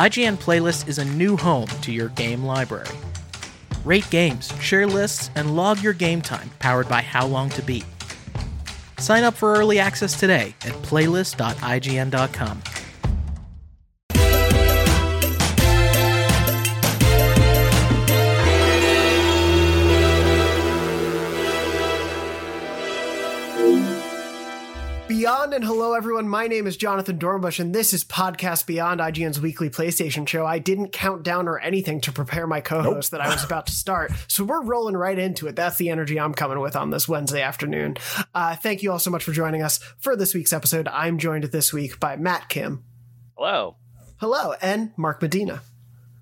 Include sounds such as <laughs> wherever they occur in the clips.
IGN Playlist is a new home to your game library. Rate games, share lists, and log your game time powered by How Long to Beat. Sign up for early access today at playlist.ign.com. Beyond and hello everyone. My name is Jonathan Dornbush and this is Podcast Beyond IGN's weekly PlayStation show. I didn't count down or anything to prepare my co-host that I was about to start. So we're rolling right into it. That's the energy I'm coming with on this Wednesday afternoon. Uh, thank you all so much for joining us for this week's episode. I'm joined this week by Matt Kim. Hello. Hello, and Mark Medina.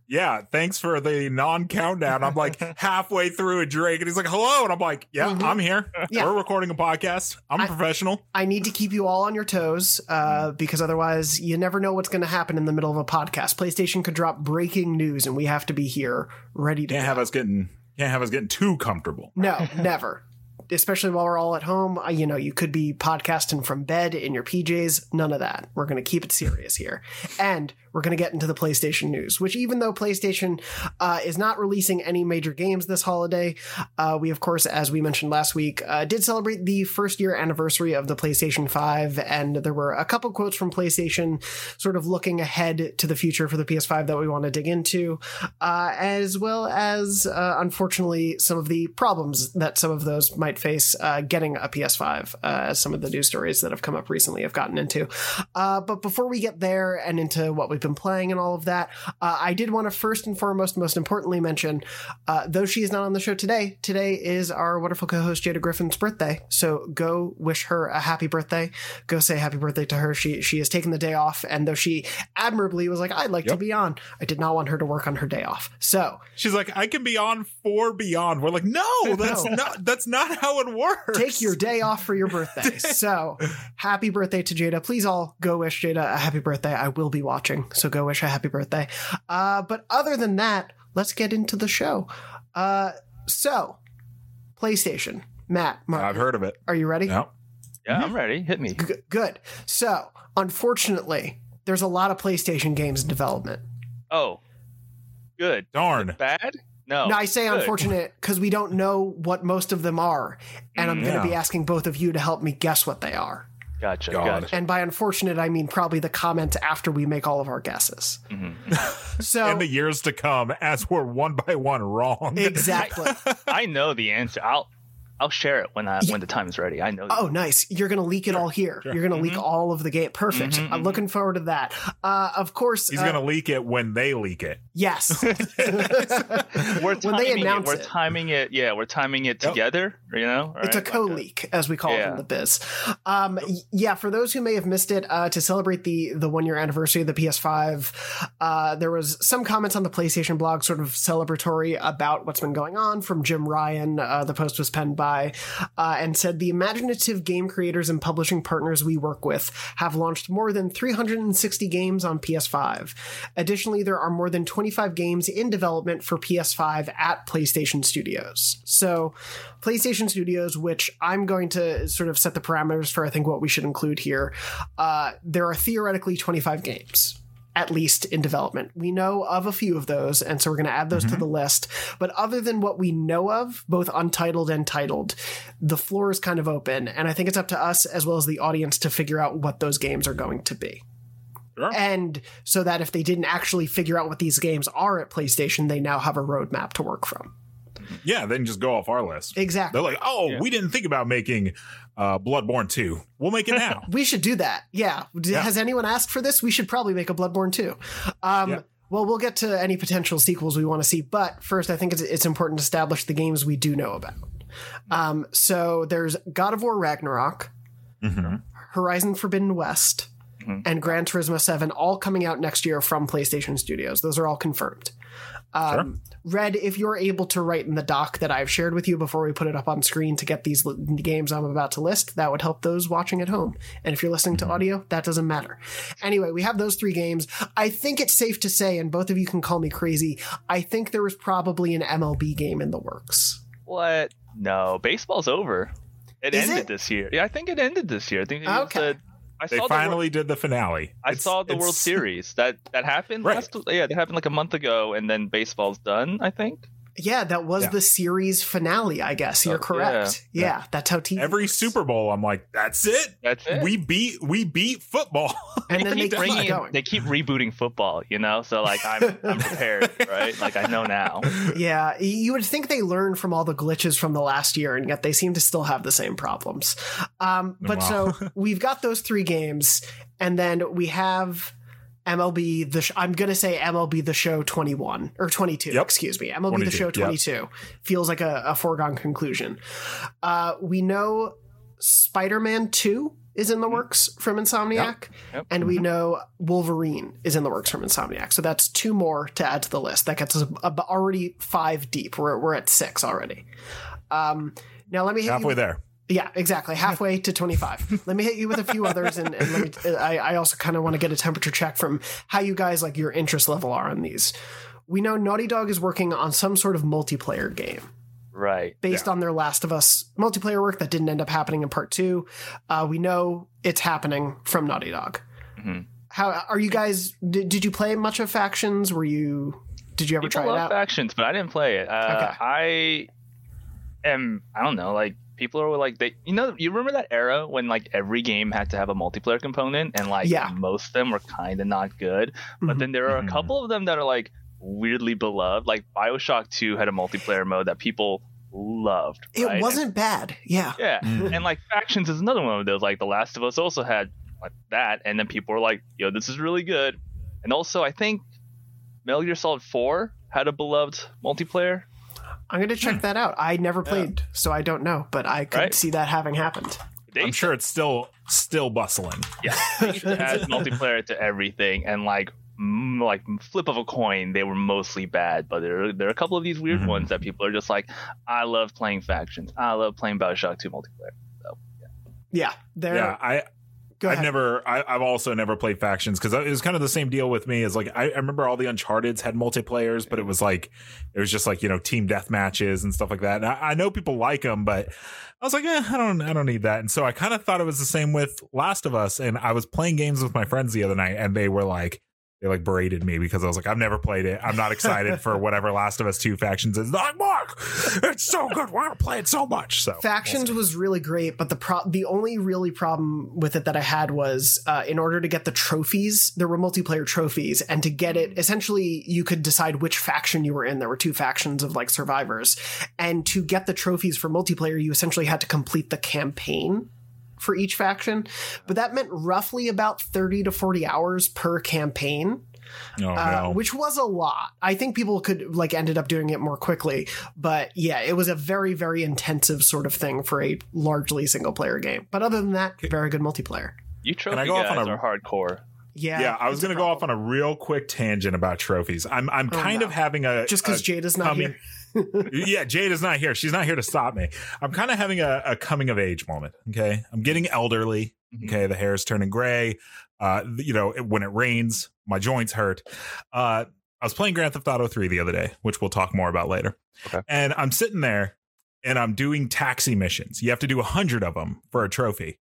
Yeah, thanks for the non countdown. I'm like <laughs> halfway through a drink, and he's like, "Hello," and I'm like, "Yeah, Mhm. I'm here. Yeah. We're recording a podcast. I'm a I- professional." I need to keep you all on your toes uh, because otherwise, you never know what's going to happen in the middle of a podcast. PlayStation could drop breaking news, and we have to be here ready to Can't go. have us getting can't have us getting too comfortable. No, <laughs> never. Especially while we're all at home, you know, you could be podcasting from bed in your PJs. None of that. We're going to keep it serious here. And we're going to get into the PlayStation news, which, even though PlayStation uh, is not releasing any major games this holiday, uh, we, of course, as we mentioned last week, uh, did celebrate the first year anniversary of the PlayStation 5. And there were a couple quotes from PlayStation sort of looking ahead to the future for the PS5 that we want to dig into, uh, as well as, uh, unfortunately, some of the problems that some of those might face uh, getting a PS5, uh, as some of the news stories that have come up recently have gotten into. But before we get there and into what we've been playing and all of that, uh, I did want to first and foremost, most importantly, mention uh, though she is not on the show today, today is our wonderful co host Jada Griffin's birthday. So go wish her a happy birthday. Go say happy birthday to her. She, she has taken the day off. And though she admirably was like, I'd like to be on, I did not want her to work on her day off. So She's like, "I can be on for Beyond." We're like, "No, <laughs> that's No. not that's not how it works." take your day off for your birthday. <laughs> So happy birthday to Jada. Please all go wish Jada a happy birthday. I will be watching. So go wish a happy birthday. Uh, but other than that, let's get into the show. Uh, so PlayStation, Matt, Mark, I've heard of it. are you ready? Yeah. Yeah, I'm ready. Hit me. G- good. So unfortunately, there's a lot of PlayStation games in development. Oh, good. Darn. Bad? No. now I say good. unfortunate because we don't know what most of them are, and I'm going to Yeah. be asking both of you to help me guess what they are. Gotcha. God. Gotcha. And by unfortunate, I mean probably the comment after we make all of our guesses. Mhm. So In the years to come, as we're one by one wrong. exactly. <laughs> I know the answer. I'll I'll share it when I when the time is ready. I know. the- Oh, nice! You're gonna leak it all here. You're gonna leak all of the game. Perfect. Mhm, I'm mhm. looking forward to that. Uh, of course. He's uh, gonna leak it when they leak it. Yes. <laughs> we're when timing they it. We're it. timing it. Yeah, we're timing it Yep. together. You know, It's a right? Like co-leak, as we call it in the biz. Um, y- yeah, for those who may have missed it, uh, to celebrate the the one year anniversary of the PS5, uh, there was some comments on the PlayStation blog, sort of celebratory about what's been going on from Jim Ryan. Uh, the post was penned by uh, and said the imaginative game creators and publishing partners we work with have launched more than 360 games on PS5. Additionally, there are more than 25 games in development for PS5 at PlayStation Studios. So, PlayStation Studios, which I'm going to sort of set the parameters for, I think what we should include here, uh, there are theoretically 25 games. At least in development. We know of a few of those, and so we're going to add those to mm-hmm. the list. But other than what we know of, both untitled and titled, the floor is kind of open. And I think it's up to us as well as the audience to figure out what those games are going to be. Sure. And so that if they didn't actually figure out what these games are at PlayStation, they now have a roadmap to work from. Yeah, then just go off our list. Exactly. They're like, oh, Yeah. we didn't think about making uh, Bloodborne 2. We'll make it <laughs> now. We should do that. Yeah. Yeah. Has anyone asked for this? We should probably make a Bloodborne 2. Um, Yeah. Well, we'll get to any potential sequels we want to see, but first, I think it's, it's important to establish the games we do know about. Um, so there's God of War Ragnarok, hmm Horizon Forbidden West, Mhm. and Gran Turismo 7 all coming out next year from PlayStation Studios. Those are all confirmed. Um, Red, if you're able to write in the doc that I've shared with you before we put it up on screen to get these li- games I'm about to list, that would help those watching at home. And if you're listening to audio, that doesn't matter. Anyway, we have those three games. I think it's safe to say, and both of you can call me crazy, I think there was probably an MLB game in the works. What? No, baseball's over. It Is ended it? this year. Yeah, I think it ended this year. I think it was Okay. the I They saw the finally did the finale. I It's- saw the World <laughs> Series that that happened Right. last. Yeah, that happened like a month ago, and then baseball's done. I think. Yeah, that was Yeah. the series finale, I guess. You're correct. Yeah, Yeah. that's how TV Every works. Super Bowl, I'm like, that's it. That's it. We beat we beat football. and then they keep keep bringing. going. They keep rebooting football. You know, so like I'm I'm prepared, right? Like I know now. <laughs> Yeah, you would think they learned from all the glitches from the last year, and yet they seem to still have the same problems. Um, but Wow. so <laughs> we've got those three games, and then we have MLB the. Sh- I'm gonna say MLB the Show 21 or 22. Yep. Excuse me, MLB the 22, Show yep. 22 feels like a, a foregone conclusion. Uh, we know Spider-Man 2 is in the works from Insomniac, Yep. and we know Wolverine is in the works from Insomniac. So that's two more to add to the list. That gets us already five deep. We're we're at six already. Um, now let me hit you Halfway with- there. Yeah, exactly. Halfway to 25. Let me hit you with a few others. And, and let me, I, I also kind of want to get a temperature check from how you guys, like your interest level are on these. We know Naughty Dog is working on some sort of multiplayer game Right. based on their Last of Us multiplayer work that didn't end up happening in part two. Uh, we know it's happening from Naughty Dog. Mhm. How are you guys? Did, did you play much of Factions? Were you? Did you ever People try it out? factions, but I didn't play it. Uh, Okay. I am. I don't know. Like people are like they. You know, you remember that era when like every game had to have a multiplayer component, and like Yeah. most of them were kind of not good. But Mhm. then there are a couple of them that are like weirdly beloved. Like Bioshock Two had a multiplayer mode that people loved. It right? wasn't bad. Yeah. Yeah, Mm. and like factions is another one of those. Like The Last of Us also had like that, and then people were like, "Yo, this is really good." And also, I think Metal Gear Solid Four had a beloved multiplayer. I'm going to check that out. I never played, so I don't know, but I could Right. see that having happened. They I'm sure it's still still bustling. yeah, <laughs> they used add multiplayer to everything, and like mm, like flip of a coin, they were mostly bad. But there there are a couple of these weird Mhm. ones that people are just like, "I love playing factions. I love playing Bioshock Two multiplayer." Yeah. There. Yeah, I Go I've ahead. never, I, I've also never played factions because it was kind of the same deal with me. As like, I, I remember all the Uncharted's had multiplayers, but it was like, it was just like you know team death matches and stuff like that. And I, I know people like them, but I was like, eh, I don't, I don't need that. And so I kind of thought it was the same with Last of Us. And I was playing games with my friends the other night, and they were like. They like berated me because I was like, I've never played it. I'm not excited for <laughs> whatever Last of Us 2 factions is. Like, Mark, it's so good. We're gonna play it so much. So Factions was really great, but the pro- the only really problem with it that I had was uh, in order to get the trophies, there were multiplayer trophies, and to get it, essentially, you could decide which faction you were in. There were two factions of like survivors, and to get the trophies for multiplayer, you essentially had to complete the campaign for each faction, but that meant roughly about thirty to forty hours per campaign. oh, uh, no. which was a lot. I think people could like ended up doing it more quickly, but yeah, it was a very very intensive sort of thing for a largely single player game. But other than that, very good multiplayer. You trophy I go off guys on a- are hardcore. Yeah, yeah, I was going to go off on a real quick tangent about trophies. I'm I'm Oh, kind no. of having a just because a Jada's not coming- here. <laughs> yeah, Jade is not here. She's not here to stop me. I'm kind of having a, a coming of age moment. Okay, I'm getting elderly. Mhm. Okay, the hair is turning gray. Uh, you know, when it rains, my joints hurt. Uh, I was playing Grand Theft Auto 3 the other day, which we'll talk more about later. Okay. And I'm sitting there and I'm doing taxi missions. You have to do a hundred of them for a trophy.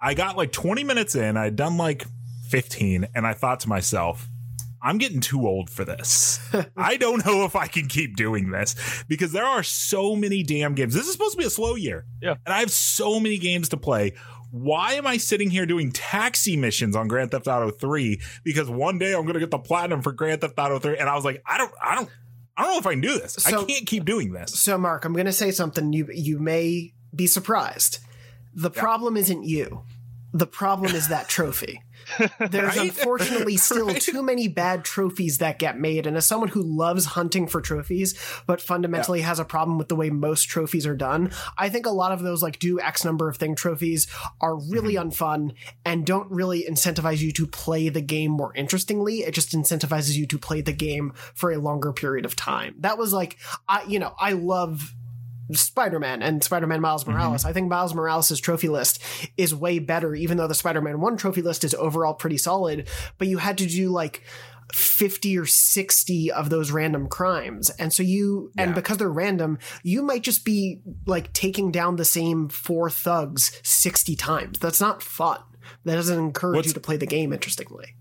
I got like 20 minutes in. I'd done like 15, and I thought to myself, I'm getting too old for this. <laughs> I don't know if I can keep doing this because there are so many damn games. This is supposed to be a slow year. Yeah. And I have so many games to play. Why am I sitting here doing taxi missions on Grand Theft Auto 3? Because one day I'm going to get the platinum for Grand Theft Auto 3. And I was like, I don't, I don't, I don't know if I can do this. So- I can't keep doing this. So, Mark, I'm going to say something. You you may be surprised. The problem isn't you. The problem is that trophy. There's Right? unfortunately <laughs> still Right? too many bad trophies that get made. And as someone who loves hunting for trophies, but fundamentally has a problem with the way most trophies are done, I think a lot of those, like, do X number of thing trophies are really Mm-hmm. unfun and don't really incentivize you to play the game more interestingly. It just incentivizes you to play the game for a longer period of time. That was like, I, you know, I love Spider-Man and Spider-Man Miles mm-hmm. Morales. I think Miles Morales' trophy list is way better, even though the Spider-Man 1 trophy list is overall pretty solid, but you had to do like 50 or 60 of those random crimes. And so you, and because they're random, you might just be like taking down the same four thugs 60 times. That's not fun. That doesn't encourage What's- you to play the game. Interestingly,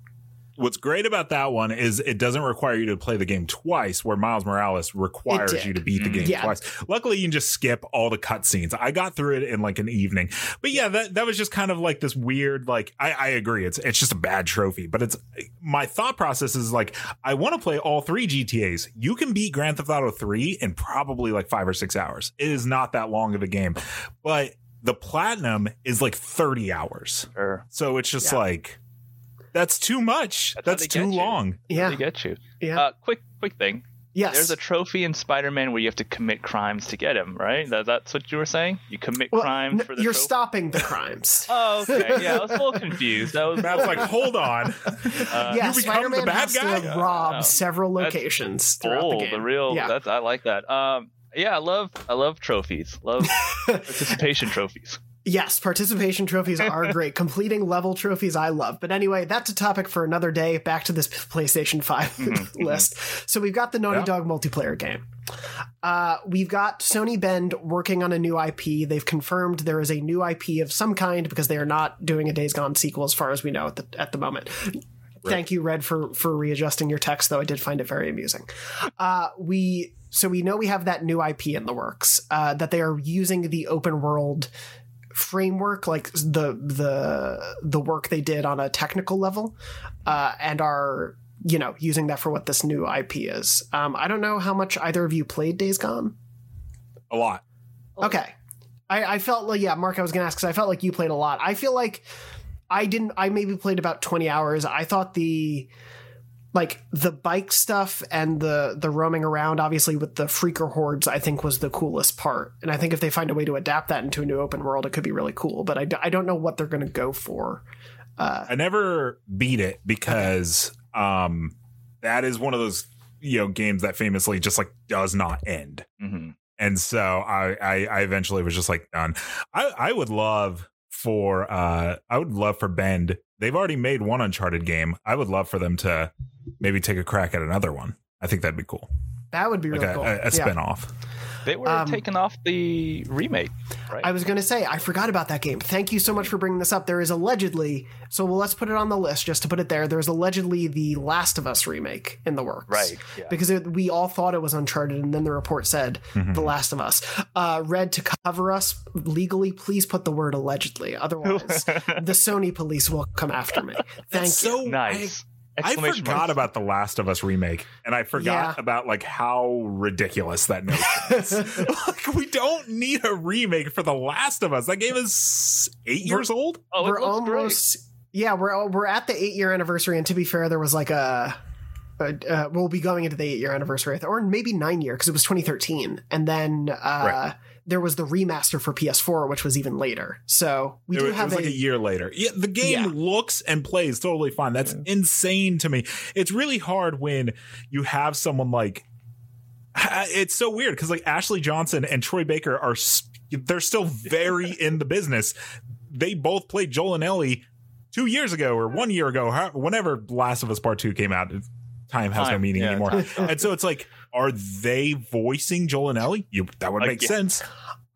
What's great about that one is it doesn't require you to play the game twice, where Miles Morales requires you to beat the Mhm. game Yeah. twice. Luckily, you can just skip all the cutscenes. I got through it in like an evening, but yeah, that that was just kind of like this weird. Like, I, I agree, it's it's just a bad trophy, but it's my thought process is like I want to play all three GTA's. You can beat Grand Theft Auto three in probably like five or six hours. It is not that long of a game, but the platinum is like thirty hours. Or So it's just Yeah. like that's too much. That's That's, too get you. long. yeah, they get you. yeah, Uh, quick, quick thing. yes. There's a trophy in Spider-Man where you have to commit crimes to get him, right? That, that's what you were saying. You commit Well, crimes n- for the you're trophy? stopping the crimes. <laughs> Oh, okay. Yeah, I was a little <laughs> confused. I was Matt's like, hold on. uh, yeah, you become the Spider-Man bad has guy? to rob Yeah. several That's locations throughout full, the game. real. Yeah. That's I like that. Um, yeah, I love I love trophies. Love <laughs> participation trophies. Yes, participation trophies are <laughs> great. Completing level trophies, I love. But anyway, that's a topic for another day. Back to this <laughs> PlayStation 5 Mhm, list. So we've got the Naughty. Dog multiplayer game. Uh, we've got Sony Bend working on a new IP. They've confirmed there is a new IP of some kind because they are not doing a Days Gone sequel, as far as we know at the at the moment. Thank you, Red, for for readjusting your text. Though I did find it very amusing. Uh, we so we know we have that new IP in the works. Uh, that they are using the open world framework, like the the the work they did on a technical level, uh, and are you know using that for what this new IP is. Um, I don't know how much either of you played Days Gone. A lot. Okay. I, I felt like, yeah, Mark, I was going to ask because I felt like you played a lot. I feel like I didn't, I maybe played about 20 hours. I thought the, like the bike stuff and the the roaming around obviously with the freaker hordes i think was the coolest part and i think if they find a way to adapt that into a new open world it could be really cool but i, I don't know what they're going to go for uh, I never beat it because um that is one of those you know games that famously just like does not end. hmm And so I I, I eventually was just like done. I I would love for uh I would love for Bend. They've already made one Uncharted game. I would love for them to maybe take a crack at another one. I think that'd be cool. that would be Like a, cool a, a Yeah. spin-off. They were Um, taking off the remake, right? I was going to say, I forgot about that game. Thank you so much for bringing this up. There is allegedly, so well, let's put it on the list just to put it there. There's allegedly the Last of Us remake in the works. right. Yeah. Because it, we all thought it was Uncharted, and then the report said Mhm. The Last of Us. Uh, Red, to cover us legally, please put the word allegedly. Otherwise, <laughs> the Sony police will come after me. Thank That's you. so nice. I Exclamation forgot mark. about the Last of Us remake, and I forgot Yeah. about like how ridiculous that notion is. <laughs> like, we don't need a remake for the Last of Us. That game is eight We're- years old. Oh, we're looks great. almost yeah we're we're at the eight year anniversary and to be fair there was like a, uh, we'll be going into the eight year anniversary or maybe nine year because it was 2013 and then uh Right. there was the remaster for ps4 which was even later so we it, do was- it have was a, like a year later. Yeah, the game Yeah. looks and plays totally fine. That's insane to me. It's really hard when you have someone like. It's so weird because like Ashley Johnson and Troy Baker are they're still very <laughs> in the business. They both played Joel and Ellie two years ago or one year ago, whenever Last of Us Part Two came out. Time has no meaning yeah, anymore. time. <laughs> And so it's like, are they voicing Joel and Ellie? You, that would Like, make yeah. sense.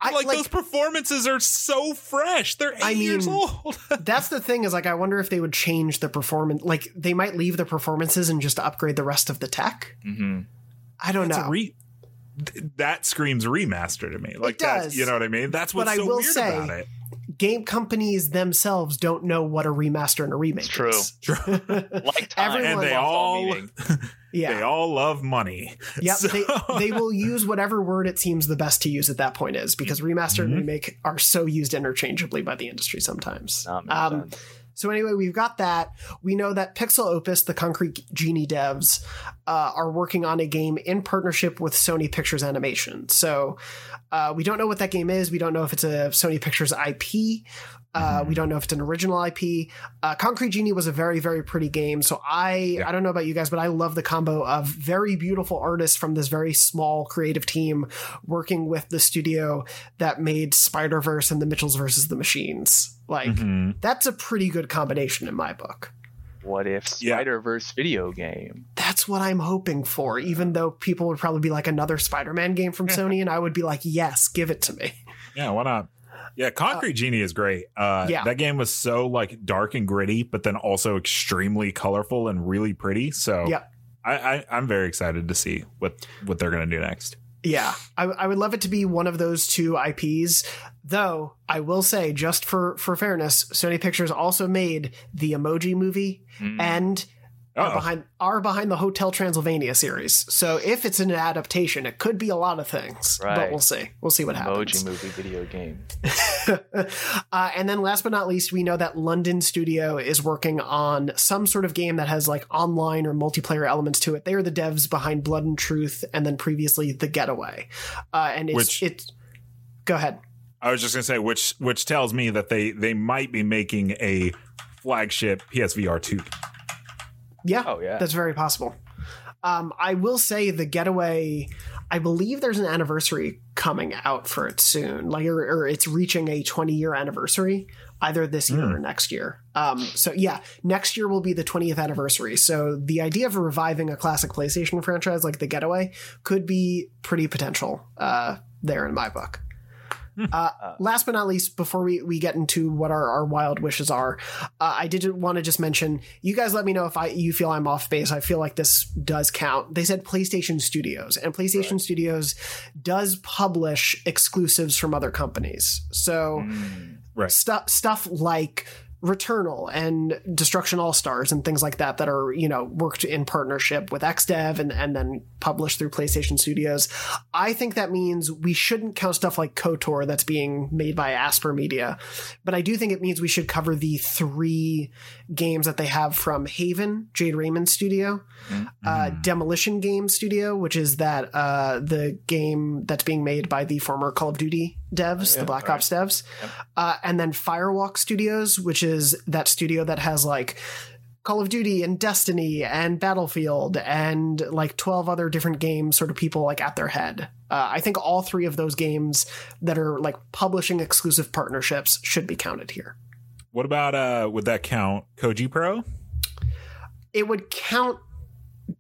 I, like, like, those performances are so fresh. They're eight I years mean, old. <laughs> that's the thing is like i wonder if they would change the performance like they might leave the performances and just upgrade the rest of the tech Mhm. i don't It's know a re- th- that screams remaster to me. Like does. that, you know what I mean? That's what's But I so will weird say- about it. Game companies themselves don't know what a remaster and a remake It's true. is <laughs> Like time. Everyone- And they Lost all, meaning. <laughs> yeah they all love money. Yep, <laughs> So- they, they will use whatever word it seems the best to use at that point is because remaster and Mhm. remake are so used interchangeably by the industry sometimes. Um, so anyway, we've got that. We know that Pixelopus, the Concrete Genie devs, uh, are working on a game in partnership with Sony Pictures Animation. So uh, we don't know what that game is. We don't know if it's a Sony Pictures IP. Uh, We don't know if it's an original IP. Uh, Concrete Genie was a very, very pretty game. So I, Yeah. I don't know about you guys, but I love the combo of very beautiful artists from this very small creative team working with the studio that made Spider Verse and the Mitchells versus the Machines. Like Mhm. that's a pretty good combination in my book. What if Yeah. Spider Verse video game? That's what I'm hoping for, even though people would probably be like another Spider Man game from Sony, and I would be like, yes, give it to me. Yeah, why not? Yeah, Concrete Genie is great. Uh, yeah. that game was so like dark and gritty, but then also extremely colorful and really pretty. So Yeah. I, I, I'm very excited to see what what they're gonna do next. Yeah, I, I would love it to be one of those two IPs. Though I will say, just for for fairness, Sony Pictures also made the Emoji Movie Mm. and are behind are behind the Hotel Transylvania series. So if it's an adaptation, it could be a lot of things. But Right. we'll see. We'll see what happens. Emoji movie video game. <laughs> uh, and then last but not least, we know that London Studio is working on some sort of game that has like online or multiplayer elements to it. They are the devs behind Blood and Truth, and then previously The Getaway. Uh, and it's Which- it's. Go ahead. I was just gonna say, which which tells me that they they might be making a flagship PSVR two. Yeah, Oh, yeah. that's very possible. Um, I will say the Getaway. I believe there's an anniversary coming out for it soon, like or, or it's reaching a 20 year anniversary either this year Hmm. or next year. Um, so yeah, next year will be the 20th anniversary. So the idea of reviving a classic PlayStation franchise like the Getaway could be pretty potential uh, there in my book. <laughs> Uh, last but not least, before we, we get into what our, our wild wishes are, uh, I did want to just mention you guys let me know if I you feel I'm off base. I feel like this does count. They said PlayStation Studios, and PlayStation Studios does publish exclusives from other companies. So Mm. Right. stuff stuff like Returnal and Destruction All Stars and things like that that are you know worked in partnership with XDev and and then published through PlayStation Studios. I think that means we shouldn't count stuff like KOTOR that's being made by Aspyr Media, but I do think it means we should cover the three games that they have from Haven, Jade Raymond Studio, uh, Demolition Game Studio, which is that uh, the game that's being made by the former Call of Duty devs, yeah, the Black right. Ops devs, uh, and then Firewalk Studios, which is that studio that has like Call of Duty and Destiny and Battlefield and like 12 other different games, sort of people like at their head. Uh, I think all three of those games that are like publishing exclusive partnerships should be counted here. What about uh would that count Koji Pro? It would count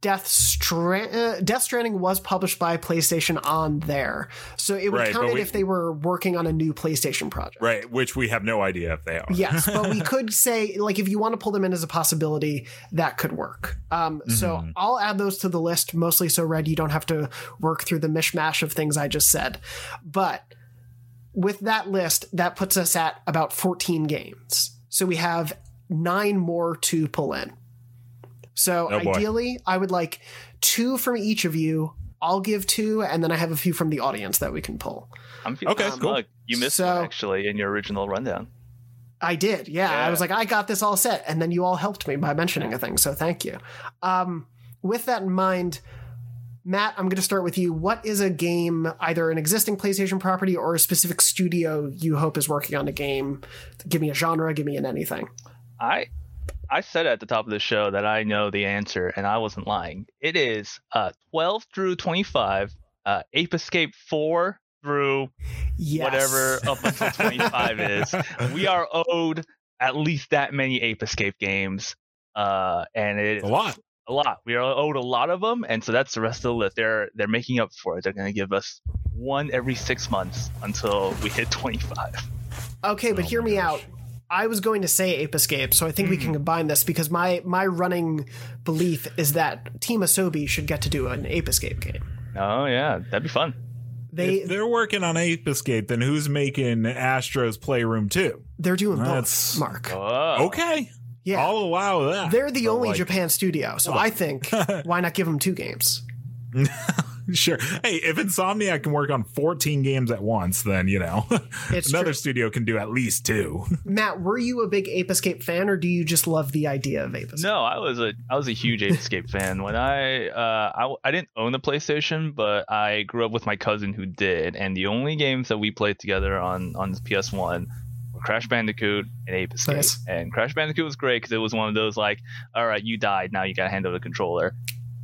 Death Strand. Uh, Death Stranding was published by PlayStation on there, so it would Right, count it we- if they were working on a new PlayStation project. Right, which we have no idea if they are. yes, but we <laughs> could say like if you want to pull them in as a possibility, that could work. Um, So Mhm. I'll add those to the list, mostly so Red, you don't have to work through the mishmash of things I just said. But with that list, that puts us at about 14 games. So we have nine more to pull in. So Oh, ideally, I would like two from each of you. I'll give two, and then I have a few from the audience that we can pull. I'm feeling Okay, smug. cool. You missed So- one actually in your original rundown. I did. Yeah. I was like, I got this all set. And then you all helped me by mentioning a thing. So thank you. Um, with that in mind, Matt, I'm going to start with you. What is a game, either an existing PlayStation property or a specific studio you hope is working on a game? Give me a genre, give me an anything. I I said at the top of the show that I know the answer, and I wasn't lying. It is uh, 12 through 25, uh, Ape Escape 4 through Yes. whatever up until 25 <laughs> is. We are owed at least that many Ape Escape games, uh, and it It's a lot. a lot. We are owed a lot of them, and so that's the rest of the list. They're they're making up for it. They're going to give us one every six months until we hit 25. Okay, but Oh hear me gosh. out. I was going to say Ape Escape, so I think we Hmm. can combine this because my my running belief is that Team Asobi should get to do an Ape Escape game. Oh yeah, that'd be fun. They if they're working on Ape Escape, then who's making Astro's Playroom too? they're doing That's- both. Mark, Oh, Okay. yeah, I'll allow that. they're the But, only like, Japan studio, so I think <laughs> why not give them two games? <laughs> <laughs> Sure. Hey, if Insomniac can work on 14 games at once, then, you know, <laughs> It's another true. studio can do at least two. <laughs> Matt, were you a big Ape Escape fan, or do you just love the idea of Ape Escape? No, I was a I was a huge Ape Escape fan. When I uh I, I didn't own the PlayStation, but I grew up with my cousin who did, and the only games that we played together on on the PS1 were Crash Bandicoot and Ape Escape. Nice. And Crash Bandicoot was great because it was one of those like, all right, you died, now you got to handle the controller.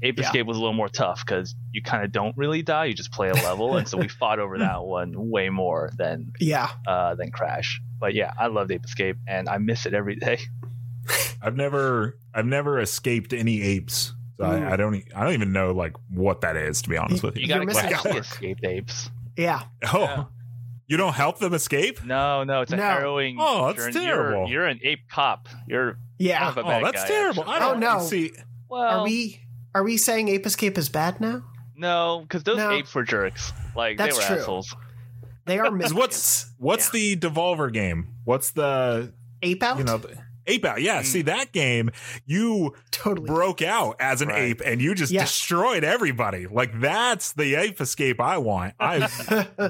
Ape Yeah. Escape was a little more tough because you kind of don't really die; you just play a level, and so we <laughs> fought over that one way more than Yeah, uh than Crash. But yeah, I loved Ape Escape, and I miss it every day. <laughs> I've never I've never escaped any apes. So I, I don't e- I don't even know like what that is to be honest with You you. gotta You're missing catch the escaped apes. yeah. Oh. Yeah. You don't help them escape? No, no, it's a No. harrowing. Oh, that's journey. You're- terrible. You're, an ape cop. You're Yeah. kind of a Oh, bad that's guy, terrible. actually. I don't Oh, no. see. Well, Are we are we saying Ape Escape is bad now? no, because those No. apes were jerks. Like That's they were true. assholes. They are Is what's what's the Devolver game? What's the Ape Out? you know the, Ape Out? Yeah, Mm. see that game, you totally. broke out as an Right. ape and you just Yeah. destroyed everybody. Like that's the ape escape I want. <laughs> I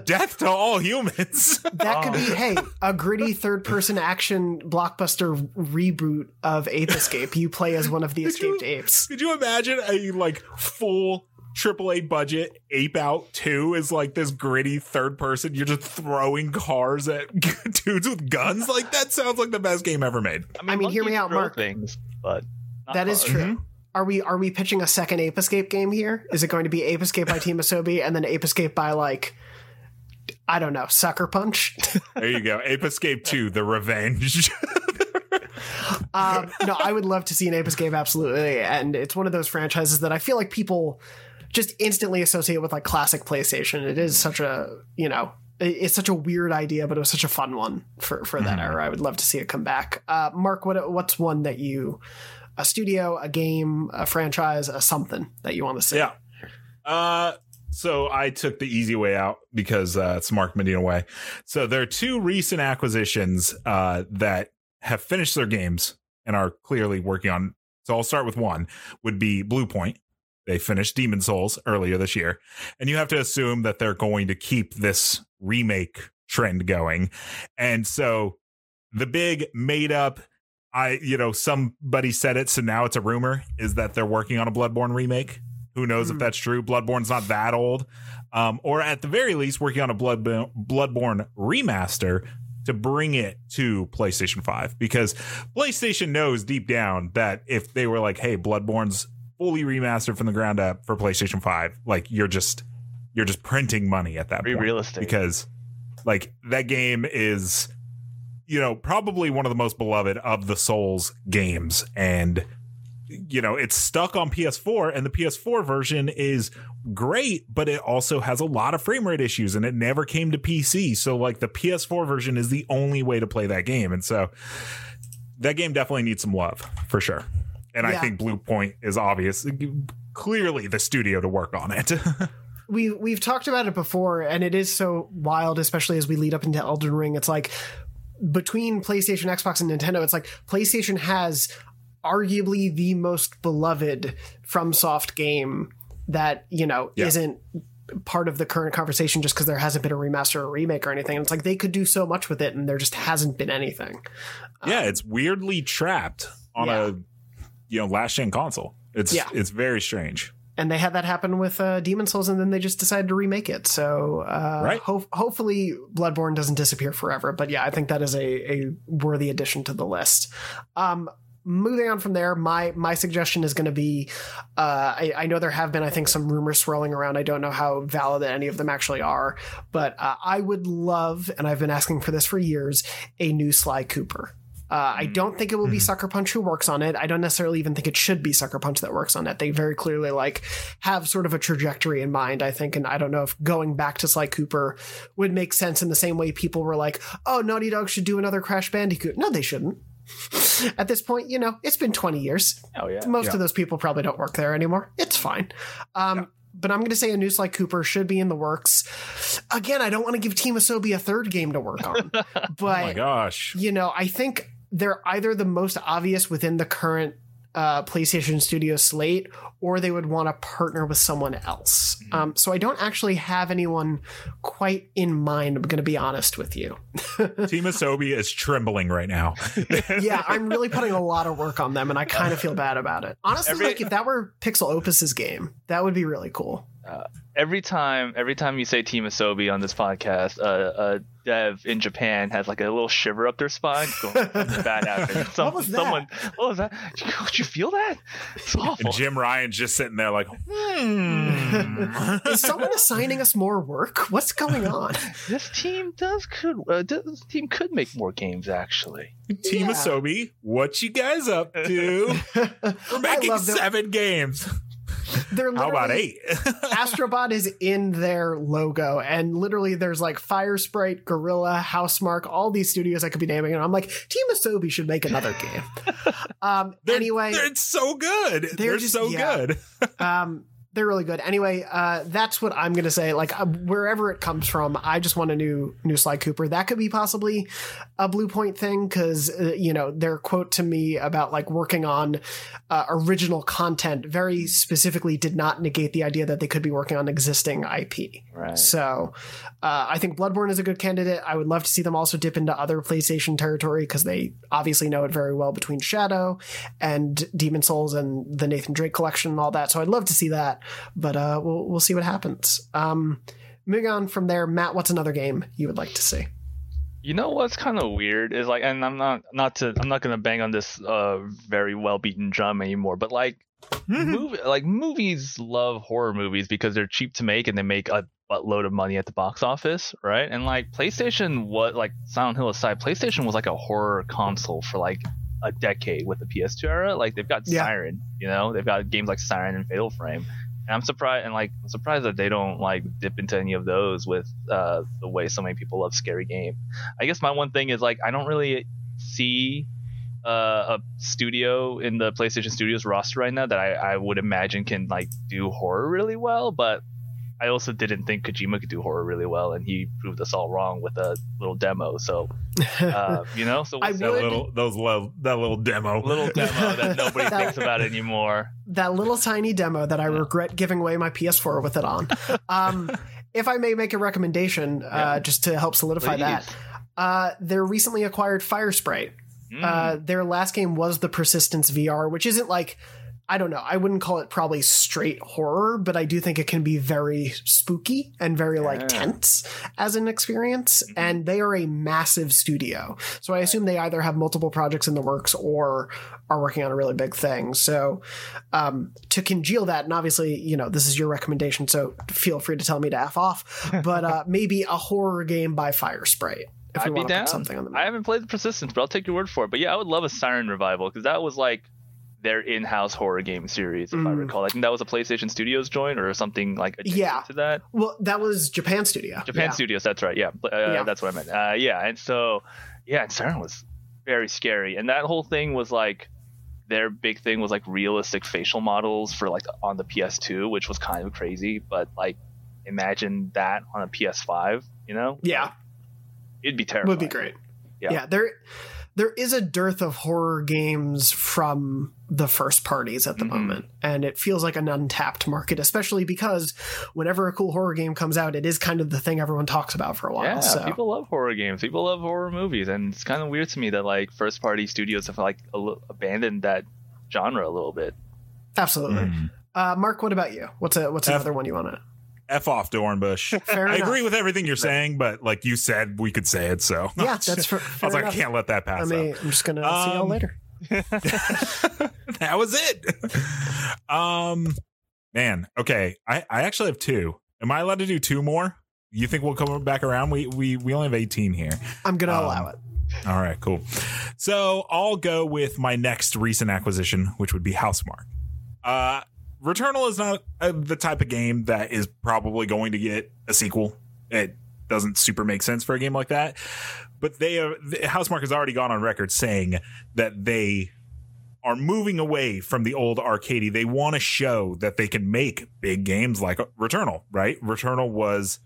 death to all humans. <laughs> That could be, Oh. hey, a gritty third person action blockbuster reboot of Ape Escape. You play as one of the Could you- escaped apes. Could you imagine a like full AAA budget Ape Out 2 is like this gritty third person. You're just throwing cars at <laughs> dudes with guns. Like that sounds like the best game ever made. I mean, hear me out, Mark. Things, but not That is cars. true. Are we are we pitching a second Ape Escape game here? Is it going to be Ape Escape by Team Asobi and then Ape Escape by like I don't know, Sucker Punch? <laughs> There you go. Ape Escape 2, The Revenge. <laughs> um, no, I would love to see an Ape Escape absolutely, and it's one of those franchises that I feel like people just instantly associate with like classic PlayStation. It is such a you know. It's such a weird idea, but it was such a fun one for, for that Mhm. era. I would love to see it come back. Uh, Mark, what what's one that you, a studio, a game, a franchise, a something that you want to see? Yeah. Uh, so I took the easy way out because uh, it's Mark Medina way. So there are two recent acquisitions uh, that have finished their games and are clearly working on. So I'll start with one. Would be Bluepoint. They finished Demon's Souls earlier this year, and you have to assume that they're going to keep this remake trend going. And so the big made up I, you know, somebody said it, so now it's a rumor, is that they're working on a Bloodborne remake. Who knows if Hmm. that's true? Bloodborne's not that old. Um, or at the very least, working on a Blood, Bloodborne remaster to bring it to PlayStation 5. Because PlayStation knows deep down that if they were like, hey, Bloodborne's fully remastered from the ground up for PlayStation 5, like you're just you're just printing money at that point realistic. because like that game is you know probably one of the most beloved of the souls games. And you know it's stuck on ps4 and the ps4 version is great but it also has a lot of frame rate issues and it never came to pc so like the ps4 version is the only way to play that game. And so that game definitely needs some love for sure and i think Bluepoint is obvious clearly the studio to work on it <laughs> we we've talked about it before, and it is so wild, especially as we lead up into Elden Ring. It's like between PlayStation, Xbox, and Nintendo, it's like PlayStation has arguably the most beloved FromSoft game that you know Yeah. isn't part of the current conversation just because there hasn't been a remaster or remake or anything. It's like they could do so much with it, and there just hasn't been anything. yeah, it's weirdly trapped on Yeah. a you know last gen console. It's Yeah. it's very strange. and they had that happen with uh, Demon's Souls, and then they just decided to remake it. So, uh, Right. ho- hopefully, Bloodborne doesn't disappear forever. But yeah, I think that is a, a worthy addition to the list. Um, moving on from there, my my suggestion is going to be. Uh, I, I know there have been, I think, some rumors swirling around. I don't know how valid any of them actually are, but uh, I would love, and I've been asking for this for years, a new Sly Cooper. Uh, I don't think it will be Mhm. Sucker Punch who works on it. I don't necessarily even think it should be Sucker Punch that works on it. They very clearly like have sort of a trajectory in mind, I think, and I don't know if going back to Sly Cooper would make sense in the same way people were like, "Oh, Naughty Dog should do another Crash Bandicoot." No, they shouldn't. <laughs> At this point, you know, it's been 20 years. oh yeah. Most Yeah. of those people probably don't work there anymore. It's fine. Um, But I'm going to say a new Sly Cooper should be in the works. Again, I don't want to give Team Asobi a third game to work on, but <laughs> oh my gosh. you know, I think they're either the most obvious within the current uh, PlayStation Studio slate, or they would want to partner with someone else. Mm-hmm. Um, so I don't actually have anyone quite in mind. I'm going to be honest with you. <laughs> Team Asobi is trembling right now. <laughs> Yeah, I'm really putting a lot of work on them, and I kind of feel bad about it. Honestly, Every- like if that were Pixelopus's game, that would be really cool. Every time every time you say Team Asobi on this podcast, uh, a dev in Japan has like a little shiver up their spine. Going, "Something <laughs> bad happened. Some, What was that? Someone, what was that? Did you feel that? It's awful. and Jim Ryan's just sitting there like, hmm. Is someone assigning us more work? What's going on? <laughs> this team does could uh, this team could make more games actually. Team Yeah. Asobi, what you guys up to? <laughs> We're making love that- seven games. <laughs> they're How about eight? <laughs> Astrobot is in their logo, and literally there's like Fire Sprite, Guerrilla, Housemarque, all these studios I could be naming, and I'm like, Team Asobi should make another game. <laughs> Um, They're- anyway, they're- it's so good. They're, just- so yeah. good. um, they're really good. Anyway, uh, that's what I'm gonna say. Like uh, wherever it comes from, I just want a new new Sly Cooper. That could be possibly a Bluepoint thing because uh, you know their quote to me about like working on uh, original content very specifically did not negate the idea that they could be working on existing IP. Right. So uh, I think Bloodborne is a good candidate. I would love to see them also dip into other PlayStation territory because they obviously know it very well between Shadow and Demon's Souls and the Nathan Drake collection and all that. So I'd love to see that, but uh, we'll we'll see what happens. Um, moving on from there, Matt, what's another game you would like to see? You know what's kind of weird is like, and I'm not not to I'm not gonna bang on this uh very well beaten drum anymore, but like movie like movies love horror movies because they're cheap to make and they make a buttload of money at the box office, right? And like PlayStation, what like Silent Hill aside, PlayStation was like a horror console for like a decade with the PS2 era. Like they've got Yeah. Siren, you know, they've got games like Siren and Fatal Frame. And I'm surprised, and like I'm surprised that they don't like dip into any of those with uh, the way so many people love scary game. I guess my one thing is like I don't really see uh, a studio in the PlayStation Studios roster right now that I, I would imagine can like do horror really well, but I also didn't think Kojima could do horror really well, and he proved us all wrong with a little demo. So, <laughs> uh, you know, so we'll see. that would- little those little that little demo. little demo that <laughs> nobody That- thinks about anymore. that little tiny demo that I regret giving away my PS4 with it on. Um, <laughs> if I may make a recommendation, uh, Yeah. just to help solidify that, Please. uh, their recently acquired Firesprite. Mm. Uh, their last game was the Persistence VR, which isn't like I don't know. I wouldn't call it probably straight horror, but I do think it can be very spooky and very like Yeah. tense as an experience. And they are a massive studio, so I assume they either have multiple projects in the works or are working on a really big thing. So um, to congeal that, and obviously, you know, this is your recommendation, so feel free to tell me to f off. <laughs> But uh, maybe a horror game by Firesprite if I'd be down. something on the I haven't played the Persistence, but I'll take your word for it. But yeah, I would love a Siren revival because that was like their in-house horror game series, if I Mm. recall. I think that was a PlayStation Studios joint or something like Yeah. to that. Well, that was Japan Studio. Japan Yeah. Studios, that's right. Yeah, uh, Yeah. that's what I meant. Uh, yeah, and so yeah, and Siren was very scary, and that whole thing was like their big thing was like realistic facial models for like on the PS2, which was kind of crazy. But like, imagine that on a PS5, you know? Yeah. it'd be terrible. would be great. Yeah. Yeah. there there is a dearth of horror games from the first parties at the Mhm. moment, and it feels like an untapped market, especially because whenever a cool horror game comes out, it is kind of the thing everyone talks about for a while. Yeah, so people love horror games. People love horror movies, and it's kind of weird to me that like first party studios have like a abandoned that genre a little bit. absolutely. Mm. Uh, Mark, what about you? What's a what's F- another one you want to? F off, Dornbush. <laughs> Fair I enough. agree with everything you're saying, but like you said, we could say it. So Yeah, that's for, <laughs> I fair was like, I enough. can't let that I pass mean, up. I'm just gonna see y'all Um, later. <laughs> that was it. um, man. Okay, I I actually have two. Am I allowed to do two more? You think we'll come back around? We we we only have 18 here. I'm gonna um, allow it. All right, cool. So I'll go with my next recent acquisition, which would be Housemarque. Uh, Returnal is not uh, the type of game that is probably going to get a sequel. It doesn't super make sense for a game like that. But they have, the- Housemarque has already gone on record saying that they are moving away from the old arcadey. They want to show that they can make big games like Returnal, right? Returnal was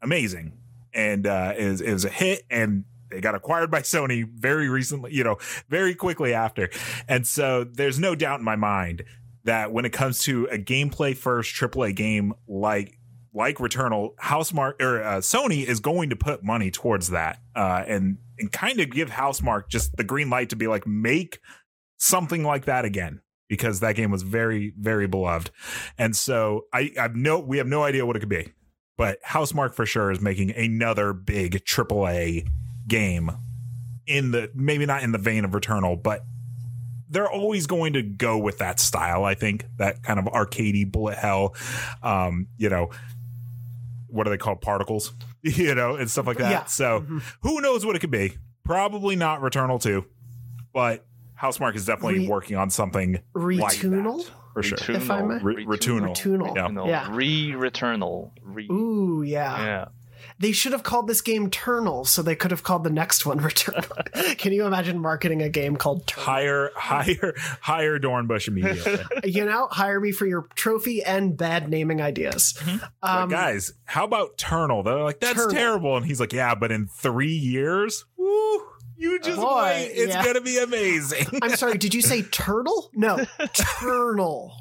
amazing and uh, is is a hit and they got acquired by Sony very recently, you know, very quickly after. And so there's no doubt in my mind that when it comes to a gameplay first AAA game like like Returnal, Housemarque or uh, Sony is going to put money towards that uh, and and kind of give Housemarque just the green light to be like make something like that again because that game was very very beloved. And so I I've no we have no idea what it could be. But Housemarque for sure is making another big AAA game in the maybe not in the vein of Returnal, but they're always going to go with that style. I think that kind of arcadey bullet hell, um, you know, what are they called? Particles, <laughs> you know, and stuff like that. Yeah. So Mhm. who knows what it could be? Probably not Returnal two, but Housemarque is definitely Re- working on something like that. for sure. Returnal. If I may. Re- Returnal. Returnal. Yeah. Yeah. Re-Returnal. Re- Ooh, yeah. yeah. They should have called this game Turnal, so they could have called the next one <laughs> Returnal. <laughs> Can you imagine marketing a game called Turnal? Hire, hire, hire Dornbush immediately. <laughs> You know, hire me for your trophy and bad naming ideas. Like, Um, guys, how about Turnal? They're like, that's Turnal. terrible. And he's like, yeah, but in three years, woo, you just Boy, wait. It's yeah. gonna be amazing. I'm sorry, did you say turtle? No, turnal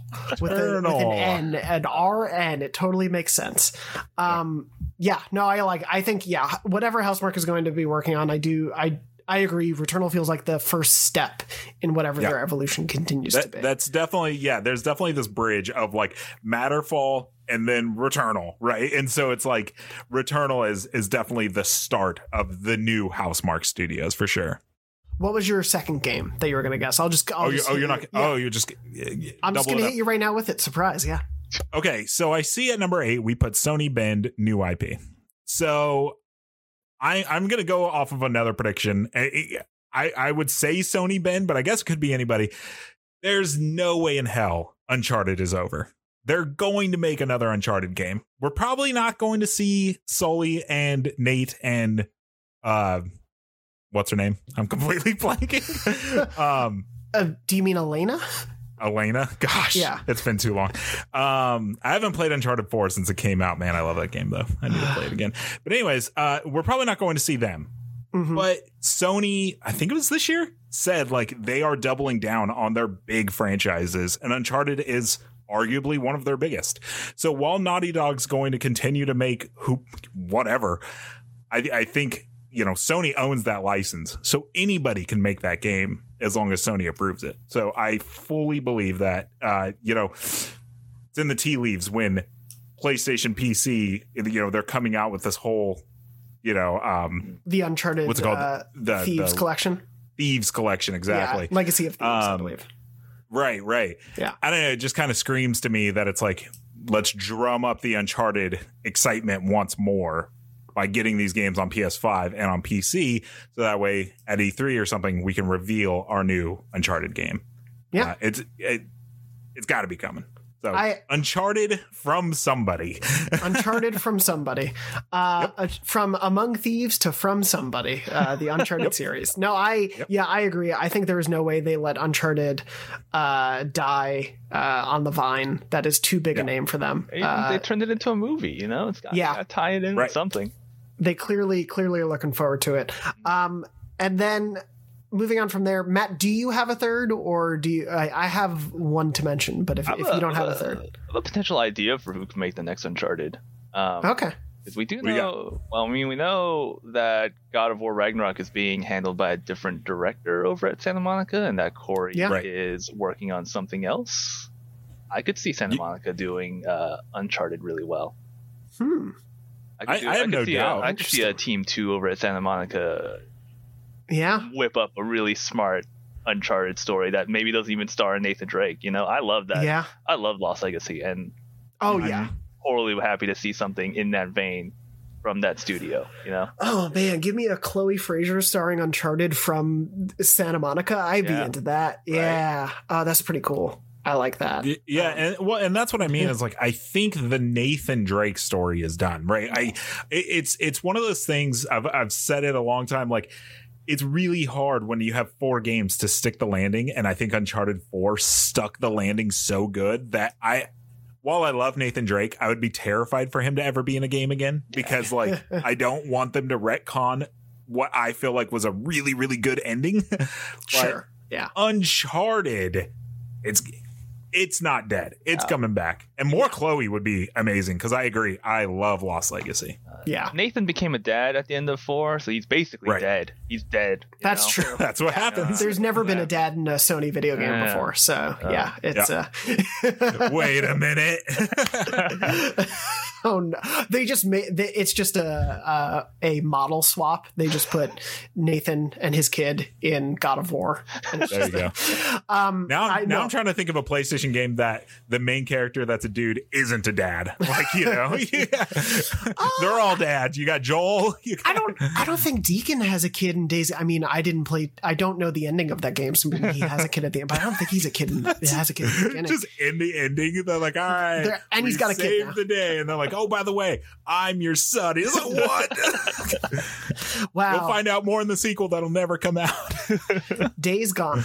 with, a, with an N, an R N. It totally makes sense. Um, yeah, no, I like. I think yeah, whatever Housemarque is going to be working on, I do. I I agree. Returnal feels like the first step in whatever Yeah. their evolution continues to be. that's definitely yeah. There's definitely this bridge of like Matterfall and then Returnal, right? And so it's like Returnal is is definitely the start of the new Housemarque Studios for sure. what was your second game that you were going to guess? I'll just. I'll oh, just oh, hit you're not. Oh, yeah. Oh, you're just. I'm just going to hit you right now with it. Surprise, yeah. Okay, so I see at number eight we put Sony Bend new IP. So I I'm gonna go off of another prediction. I I, I would say Sony Bend, but I guess it could be anybody. There's no way in hell Uncharted is over. They're going to make another Uncharted game. We're probably not going to see Sully and Nate and uh what's her name? I'm completely <laughs> blanking. <laughs> um Uh, do you mean Elena? Elena. <laughs> Gosh, Yeah. it's been too long. Um, I haven't played Uncharted 4 since it came out. Man, I love that game though. I need to play it again. <sighs> But anyways, uh, we're probably not going to see them. Mhm. But Sony, I think it was this year, said like they are doubling down on their big franchises, and Uncharted is arguably one of their biggest. So while Naughty Dog's going to continue to make who whatever, I, I think you know Sony owns that license, so anybody can make that game as long as Sony approves it. So I fully believe that uh, you know it's in the tea leaves when PlayStation PC, you know, they're coming out with this whole, you know, um, the Uncharted what's it called? Uh, The- Thieves the- collection. Thieves collection, exactly. Yeah, Legacy of Thieves, I Um, believe. Right, right. Yeah. I don't know. It just kind of screams to me that it's like, let's drum up the Uncharted excitement once more by getting these games on PS5 and on PC. So that way at E3 or something, we can reveal our new Uncharted game. Yeah. Uh, it's, it, it's got to be coming. So I- Uncharted from somebody. <laughs> Uncharted from somebody, uh, uh, from Among Thieves to From Somebody, uh, the <laughs> Uncharted series. No, I yeah, I agree. I think there is no way they let Uncharted uh, die uh, on the vine. That is too big a name for them. They- Uh, they turned it into a movie, you know? It's got Yeah. to tie it in Right. with something. They clearly clearly are looking forward to it. Um, and then moving on from there, Matt, do you have a third, or do you? I, I have one to mention, but if, I if you don't have a third, I have a potential idea for who can make the next Uncharted. Um, okay. Because we do What do you know, well, I mean, we know that God of War Ragnarok is being handled by a different director over at Santa Monica, and that Corey Yeah. Right. is working on something else. I could see Santa Ye- Monica doing uh, Uncharted really well. Hmm. Could I- I have could no see doubt. A, I could see a team two over at Santa Monica Yeah. whip up a really smart Uncharted story that maybe doesn't even star Nathan Drake. You know, I love that. Yeah. I love Lost Legacy, and Oh Mhm. yeah. totally happy to see something in that vein from that studio. You know, Oh man, give me a Chloe Fraser starring Uncharted from Santa Monica. I'd be into that. Yeah. Oh, that's pretty cool. I like that. Y- Yeah, um, and well, and that's what I mean is like I think the Nathan Drake story is done, right? I it's it's one of those things I've I've said it a long time like it's really hard when you have four games to stick the landing and I think Uncharted 4 stuck the landing so good that I while I love Nathan Drake, I would be terrified for him to ever be in a game again because like <laughs> I don't want them to retcon what I feel like was a really really good ending. <laughs> Sure. Yeah. Uncharted, it's it's not dead. It's coming back, and more Chloe would be amazing because I agree. I love Lost Legacy. Yeah. Nathan became a dad at the end of four, so he's basically Right. dead. He's dead. That's know? true. <laughs> That's what happens. There's never been a dad in a Sony video game Yeah. before. So, yeah, it's Yeah. uh <laughs> Wait a minute. <laughs> Oh no! They just made they, it's just a, a a model swap. They just put Nathan and his kid in God of War. There you go. Um, Now, I now know. I'm trying to think of a PlayStation game that the main character that's a dude isn't a dad. <laughs> Like you know, <laughs> yeah. <laughs> they're all dads. You got Joel. You got, I don't. I don't think Deacon has a kid in Days. I mean, I didn't play. I don't know the ending of that game, so maybe he has a kid at the end. But I don't think he's a kid. In, he has a kid In the beginning. just in the ending, they're like, "All right, They're- and he's got a kid saved now. the day," and they're like, "Oh, by the way, I'm your son." He's like, "What?" wow. We'll find out more in the sequel that'll never come out. Days gone.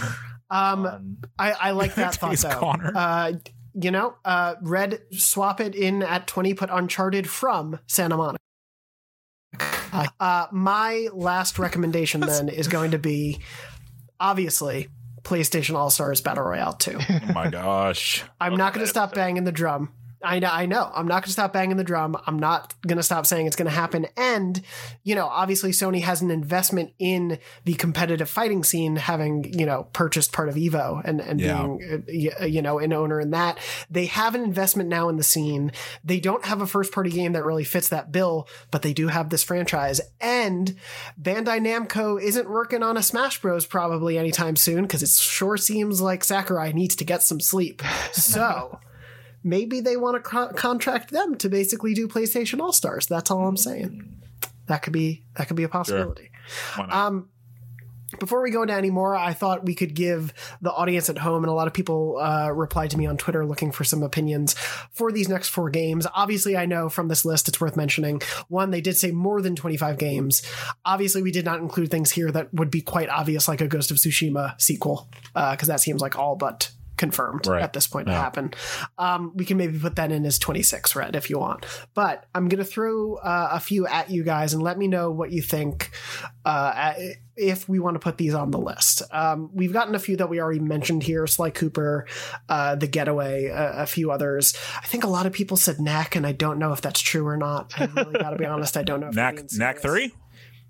Um, I, I like that <laughs> thought though. Gone. Uh, you know, uh, Red swap it in at twenty. Put Uncharted from Santa Monica. Uh, my last recommendation <laughs> then is going to be obviously PlayStation All Stars Battle Royale 2. oh my gosh! I'm Okay, not going to stop banging the drum. I know, I know. I'm not going to stop banging the drum. I'm not going to stop saying it's going to happen. And, you know, obviously Sony has an investment in the competitive fighting scene, having, you know, purchased part of Evo and, and Yeah. being, uh, you know, an owner in that. They have an investment now in the scene. They don't have a first party game that really fits that bill, but they do have this franchise. And Bandai Namco isn't working on a Smash Bros. probably anytime soon because it sure seems like Sakurai needs to get some sleep. <laughs> So maybe they want to co- contract them to basically do PlayStation All Stars. That's all I'm saying. That could be that could be a possibility. Not? Um, before we go into any more, I thought we could give the audience at home, and a lot of people uh, replied to me on Twitter looking for some opinions for these next four games. Obviously, I know from this list it's worth mentioning. One, they did say more than 25 games. Obviously, we did not include things here that would be quite obvious, like a Ghost of Tsushima sequel, because that seems like all but confirmed right. at this point yeah. to happen. Um, we can maybe put that in as 26 red if you want. But I'm going to throw uh, a few at you guys and let me know what you think uh, if we want to put these on the list. Um, we've gotten a few that we already mentioned here Sly Cooper, uh, The Getaway, a, a few others. I think a lot of people said Knack, and I don't know if that's true or not. I really got to be honest, I don't know. Knack, Knack 3?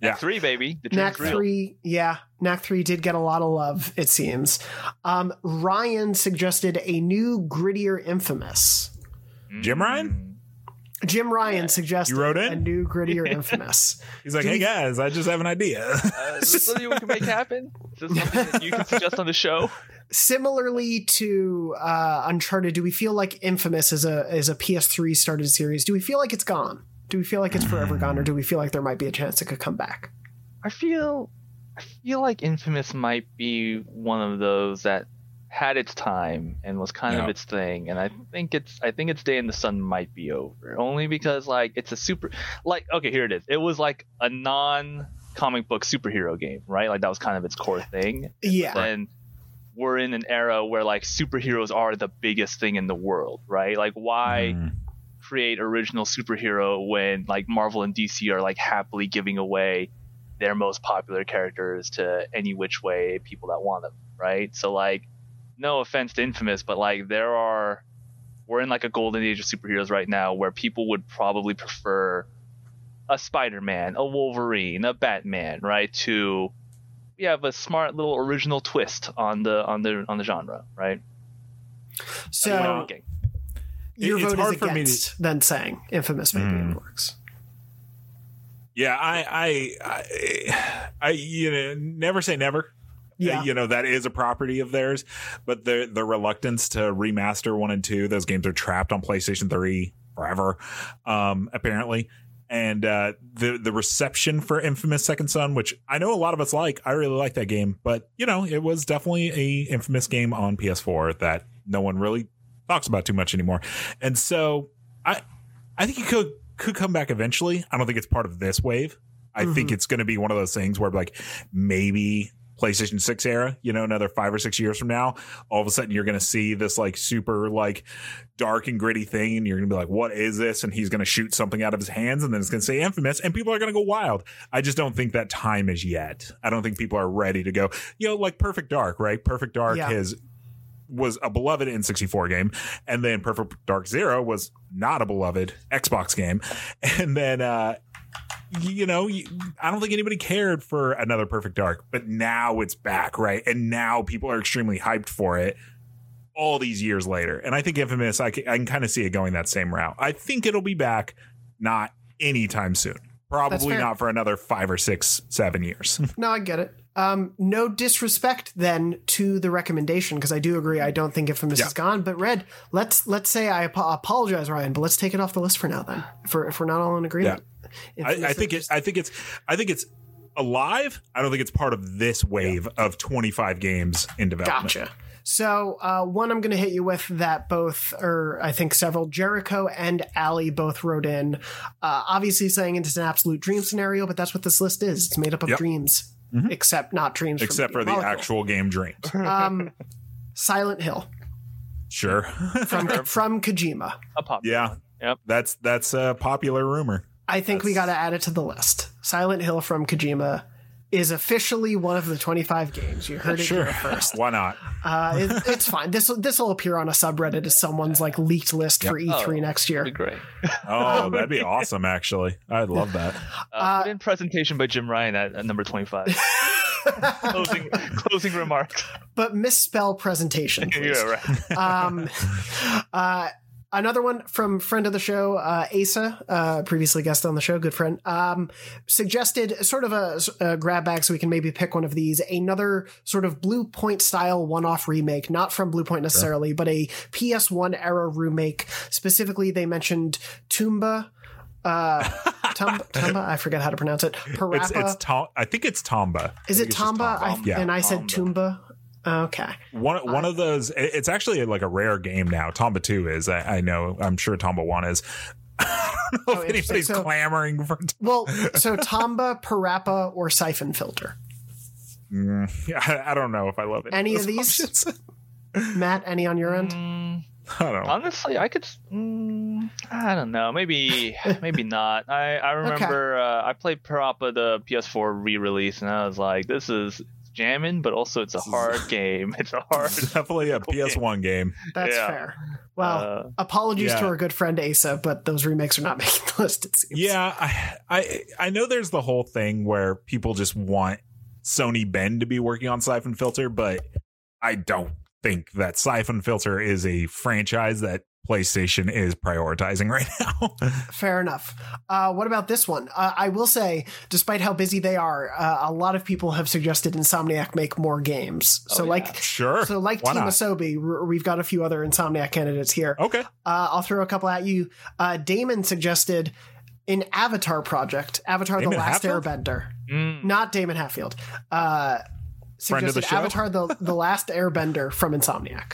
Yeah, three baby. Knack three, yeah. Knack three did get a lot of love, it seems. Um, Ryan suggested a new grittier infamous. Jim Ryan. Mm. Jim Ryan yeah. suggested you wrote in? a new grittier infamous. <laughs> He's like, do "Hey guys, I just have an idea. uh, is this something we can make happen? Is this something that you can suggest on the show?" <laughs> Similarly to uh, Uncharted, do we feel like Infamous is a is a PS3 started series? Do we feel like it's gone? Do we feel like it's forever gone, or do we feel like there might be a chance it could come back? I feel, I feel like Infamous might be one of those that had its time and was kind Yeah. of its thing, and I think it's, I think its day in the sun might be over. Only because like it's a super, like okay, here it is. It was like a non comic book superhero game, right? Like that was kind of its core thing. Yeah, and we're in an era where like superheroes are the biggest thing in the world, right? Like why Mm. Create original superhero when like Marvel and DC are like happily giving away their most popular characters to any which way people that want them, right? So like no offense to Infamous, but like there are we're in like a golden age of superheroes right now where people would probably prefer a Spider-Man, a Wolverine, a Batman, right? To we have a smart little original twist on the on the on the genre, right? So. Your it's vote hard is for me to- against then saying Infamous maybe it works. Yeah, I, I, I, I, you know, never say never. Yeah. Uh, you know that is a property of theirs, but the the reluctance to remaster one and two, those games are trapped on PlayStation Three forever, um, apparently. And uh, the the reception for Infamous Second Son, which I know a lot of us like, I really like that game, but you know, it was definitely a Infamous game on PS4 that no one really talks about too much anymore. And so I I think it could could come back eventually. I don't think it's part of this wave. I think mm-hmm. it's going to be one of those things where like maybe PlayStation 6 era, you know, another 5 or 6 years from now, all of a sudden you're going to see this like super like dark and gritty thing and you're going to be like what is this and he's going to shoot something out of his hands and then it's going to say infamous and people are going to go wild. I just don't think that time is yet. I don't think people are ready to go, you know, like Perfect Dark, right? Perfect Dark Yeah. has was a beloved N64 game, and then Perfect Dark Zero was not a beloved Xbox game, <laughs> and then uh, you know, I don't think anybody cared for another Perfect Dark, but now it's back, right? And now people are extremely hyped for it. all these years later. And I think Infamous, I can, I can kind of see it going that same route. I think it'll be back, not anytime soon. Probably not for another five or six, seven years. <laughs> No, I get it. Um, no disrespect then to the recommendation because I do agree. I don't think Infamous Yeah. is gone. But Red, let's let's say I apo- apologize, Ryan, but let's take it off the list for now. Then, for if we're not all in agreement, I, I think it. I think it's. I think it's alive. I don't think it's part of this wave of 25 games in development. Gotcha. So uh, one I'm going to hit you with that both, or I think several, Jericho and Ali both wrote in. Uh, obviously, saying it's an absolute dream scenario, but that's what this list is. It's made up of Yep. dreams, Mhm. except not dreams. from Except for the Molecule. actual game dreams. <laughs> um, Silent Hill Sure. from <laughs> from Kojima. A pop. yeah. Yep. That's that's a popular rumor. I think we got to add it to the list. Silent Hill from Kojima is officially one of the 25 games. You heard it Sure. here <laughs> first. Why not? Uh, it, it's fine. This this will appear on a subreddit as someone's like leaked list for E3 Oh. next year. That'd be great. Oh, that'd be awesome. Actually, I'd love that. Uh, Uh, put in presentation by Jim Ryan at, at number 25. <laughs> closing closing remarks. but misspell presentation. Please. <laughs> yeah, right. um, uh, another one from friend of the show, uh, Asa, uh, previously guest on the show, good friend, um, suggested sort of a, a grab bag so we can maybe pick one of these. Another sort of Bluepoint style one off remake, not from Bluepoint necessarily, but a PS1 era remake. Specifically, they mentioned Tumba. Uh, <laughs> Tumba, Tumba, I forget how to pronounce it. Parappa. It's it's Tom. I think it's Tomba. Is it think it's? I, Tomba. Yeah. and I said Tumba. Okay. One one of those. It's actually like a rare game now. Tomba two is. I, I know. I'm sure Tomba one is. <laughs> I don't know Oh, if anybody's So- clamoring for. Well, <laughs> so Tomba, Parappa, or Siphon Filter. Mm, I, I don't know if I love it. Any <laughs> of these? Matt, any on your end? Mm, I don't know. honestly, I could. Mm, I don't know. Maybe maybe not. I I remember uh, I played Parappa the PS4 re-release, and I was like, this is jamming, but also it's a hard <laughs> game. It's a hard. It's definitely a <laughs> PS1 game. That's Yeah. fair. Well, uh, apologies yeah. to our good friend Asa, but those remakes are not <laughs> making the list, it seems. Yeah, I, I I know there's the whole thing where people just want Sony Bend to be working on Siphon Filter, but I don't think that Siphon Filter is a franchise that PlayStation is prioritizing right <laughs> now. Fair enough. Uh, what about this one? Uh, I will say, despite how busy they are, uh, a lot of people have suggested Insomniac make more games. So, Oh, yeah. like, sure. so like Why Team not? Asobi, r- we've got a few other Insomniac candidates here. Okay. Uh, I'll throw a couple at you. Uh, Damon suggested an Avatar project, Avatar: Damon The Last Hatfield? Airbender. mm, Not Daemon Hatfield. Uh, Friend of the suggested show? Avatar: the, the Last Airbender from Insomniac.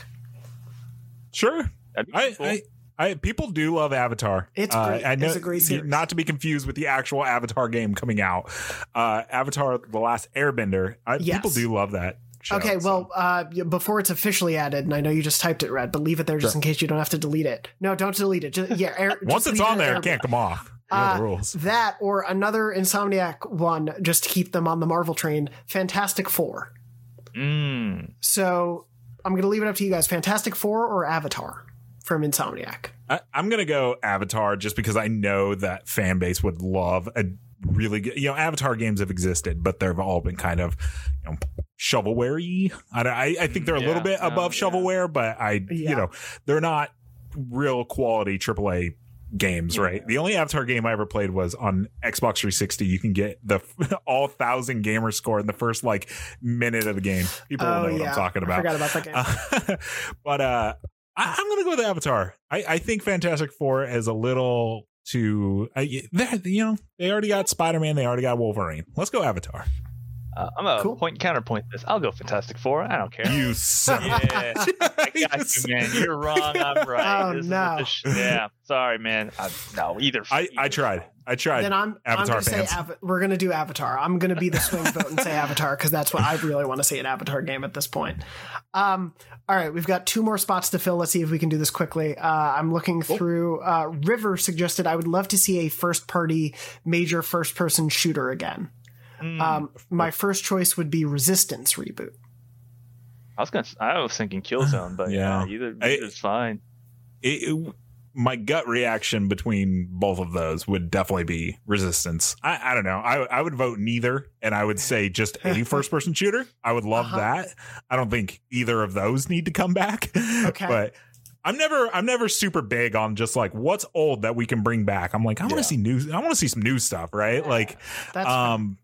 Sure. That'd be I, cool. I I people do love Avatar. It's Uh, great. I know It's a great series. not to be confused with the actual Avatar game coming out. Uh, Avatar: The Last Airbender. I, Yes. People do love that. Show, Okay, so. well, uh, before it's officially added, and I know you just typed it, Red, but leave it there just Sure. in case you don't have to delete it. No, don't delete it. Just, yeah, air, <laughs> once just it's on it there, it can't come off. You know Uh, the rules. That or another Insomniac one, just to keep them on the Marvel train. Fantastic Four. mm, So I'm going to leave it up to you guys. Fantastic Four or Avatar from Insomniac. I, I'm gonna go Avatar just because I know that fan base would love a really good. You know, Avatar games have existed, but they've all been kind of you know shovelware-y. I, I, I think they're a Yeah, little bit no, above yeah. shovelware, but I Yeah. you know they're not real quality AAA games, right? The only Avatar game I ever played was on Xbox 360. You can get the <laughs> all thousand gamer score in the first like minute of the game. People will know what I'm talking I about. forgot about that game. Uh, <laughs> but uh, I, I'm gonna go with Avatar. I, I think Fantastic Four is a little too. I, you know, they already got Spider Man. They already got Wolverine. Let's go Avatar. Uh, I'm a Cool. point counterpoint this. I'll go Fantastic Four. I don't care. You suck. <laughs> Yeah, I <laughs> got you, man. You're wrong. I'm <laughs> right. Oh, This is no. what sh- yeah, sorry, man. I, no, either. I, I tried. I tried. then I'm, I'm Avatar going to say fans. We're going to do Avatar. I'm going to be the swing vote and say Avatar because that's what I really want to see an Avatar game at this point. Um, all right, we've got two more spots to fill. Let's see if we can do this quickly. Uh, I'm looking through. Uh, River suggested I would love to see a first party major first person shooter again. Mm, Um, my first choice would be Resistance reboot. I was gonna. I was thinking Killzone, but yeah, Yeah. either I- either's fine. It- it- my gut reaction between both of those would definitely be resistance. I, I don't know. I I would vote neither, and I would <laughs> say just a first person shooter. I would love Uh-huh. that. I don't think either of those need to come back. Okay. but. I'm never I'm never super big on just like what's old that we can bring back. I'm like I want to Yeah. see new I want to see some new stuff, right? Like That's um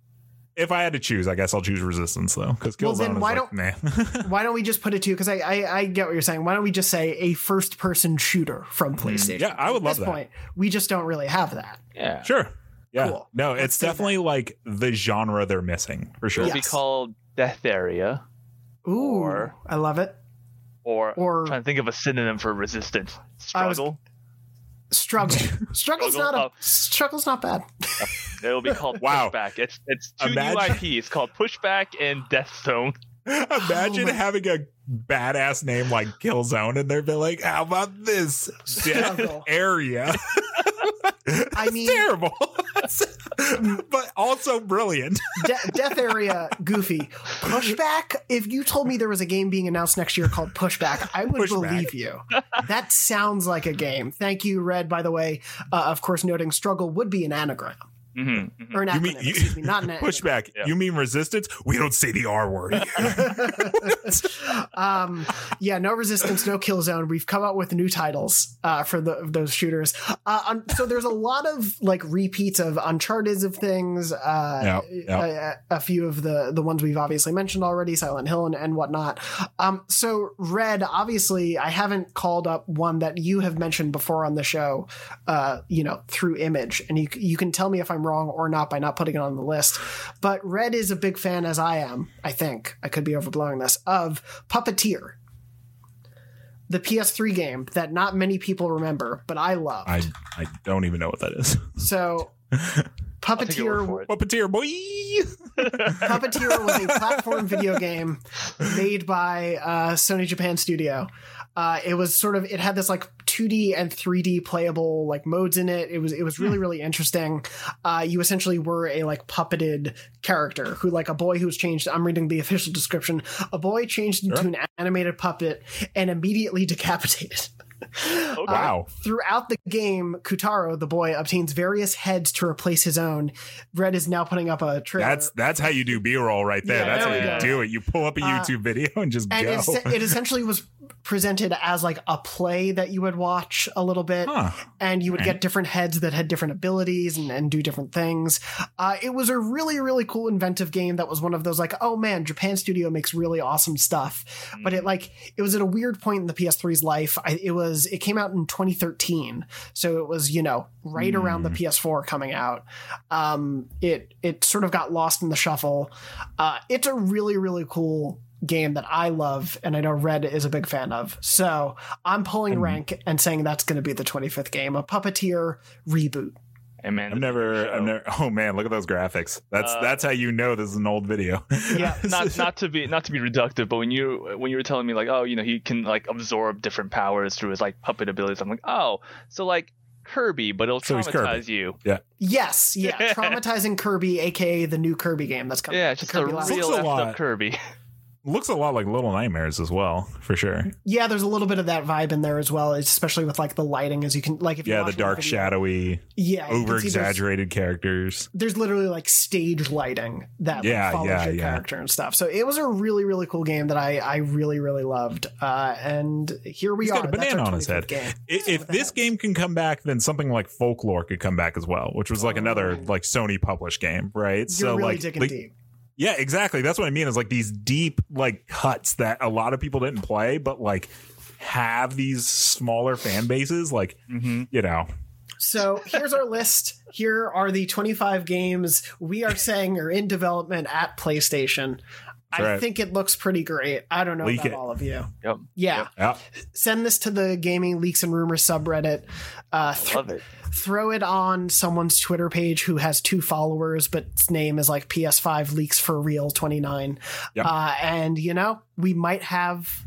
if I had to choose, I guess I'll choose resistance though cuz Well, Killzone then is why like, nah. <laughs> why don't we just put it to because I, I I get what you're saying. Why don't we just say a first person shooter from PlayStation? Mm, yeah, I would At love this that. point, we just don't really have that. Yeah. Sure. Yeah. Cool. No, Let's it's say that. definitely like the genre they're missing for sure. It'll be called Death Area, Ooh, Or- I love it. or, Or- I'm trying to think of a synonym for resistance. Struggle. was- Struggle. Struggle. <laughs> Struggle's Struggle not a up. struggle's not bad. It'll be called Wow. Pushback. It's it's two Imagine- new IPs called Pushback and Death Zone. Imagine Oh having a badass name like Killzone and they'd be like, how about this <laughs> area? I mean- terrible. <laughs> but also brilliant. De- Death Area, goofy. Pushback. If you told me there was a game being announced next year called Pushback, I would Pushback. believe you. That sounds like a game. Thank you, Red. By the way, uh, of course, noting struggle would be an anagram Mm-hmm. or an You acronym. mean- you- excuse me, not an. <laughs> Pushback. Yeah. You mean resistance? We don't say the R word. <laughs> <laughs> um, yeah, no resistance, no kill zone. We've come out with new titles uh, for the, those shooters. Uh, un- so there's a lot of like repeats of Uncharted of things. Uh, Yeah, yeah. A, a few of the the ones we've obviously mentioned already, Silent Hill and, and whatnot. Um, so Red, obviously, I haven't called up one that you have mentioned before on the show. Uh, you know, through Image, and you you can tell me if I'm wrong or not by not putting it on the list. But Red is a big fan, as I am. I think I could be overblowing this of Puppeteer, the PS3 game that not many people remember, but I love. I, I don't even know what that is. so, <laughs> I'll take your word Puppeteer. Puppeteer boy. <laughs> Puppeteer was a platform video game made by uh, Sony Japan Studio. Uh, it was sort of it had this like 2D and 3D playable like modes in it. It was it was really really interesting. Uh, you essentially were a like puppeted character who like a boy who was changed. I'm reading the <laughs> official description. A boy changed into Sure. an animated puppet and immediately decapitated. Okay. Wow. Throughout the game, Kutaro, the boy, obtains various heads to replace his own. Red is now putting up a trailer. That's that's how you do B roll right there. Yeah, that's there how you go. do it. You pull up a Uh, YouTube video and just and go. it's, it <laughs> essentially was presented as like a play that you would watch a little bit. Huh. and you would get different heads that had different abilities and, and do different things. Uh, it was a really really cool inventive game that was one of those like oh man japan studio makes really awesome stuff. But it like it was at a weird point in the ps3's life. I, it was it came out in 2013 so it was you know right around the ps4 coming out. Um it it sort of got lost in the shuffle. Uh it's a really really cool game that I love and I know Red is a big fan of. So I'm pulling rank and saying that's going to be the 25th game, a puppeteer reboot. Hey man, I've never, I've never. Oh man, look at those graphics. That's Uh, that's how you know this is an old video. <laughs> Yeah. not <laughs> not to be not to be reductive, but when you when you were telling me like, oh, you know, he can like absorb different powers through his like puppet abilities, I'm like, oh, so like Kirby, but it'll So he's Kirby. traumatize you. Yes, <laughs> yeah, traumatizing Kirby, aka the new Kirby game that's coming. Yeah, just Kirby a Last- real Looks effed up Kirby. Looks a lot like Little Nightmares as well, for sure. Yeah, there's a little bit of that vibe in there as well, especially with like the lighting, as you can like if Yeah, the dark, video- shadowy, yeah, over exaggerated characters. There's literally like stage lighting that like, Yeah, follows yeah, your yeah. character and stuff. So it was a really really cool game that I I really really loved. Uh, and here we He's are. got a banana on his head. Game. If this game can come back, then something like Folklore could come back as well, which was like another like Sony published game, right? Oh. You're really like, digging like- deep. Yeah, exactly. That's what I mean. Is like these deep like cuts that a lot of people didn't play, but like have these smaller fan bases. Like Mm-hmm. you know, So here's our list. Here are the 25 games we are saying are in development at PlayStation. I right. think it looks pretty great. I don't know Leak about it. all of you. Yep. Yeah. yeah, Send this to the Gaming Leaks and Rumors subreddit. Uh, th- Love it. throw it on someone's Twitter page who has two followers, but its name is like PS5 Leaks for Real 29. Yep. Uh, and, you know, we might have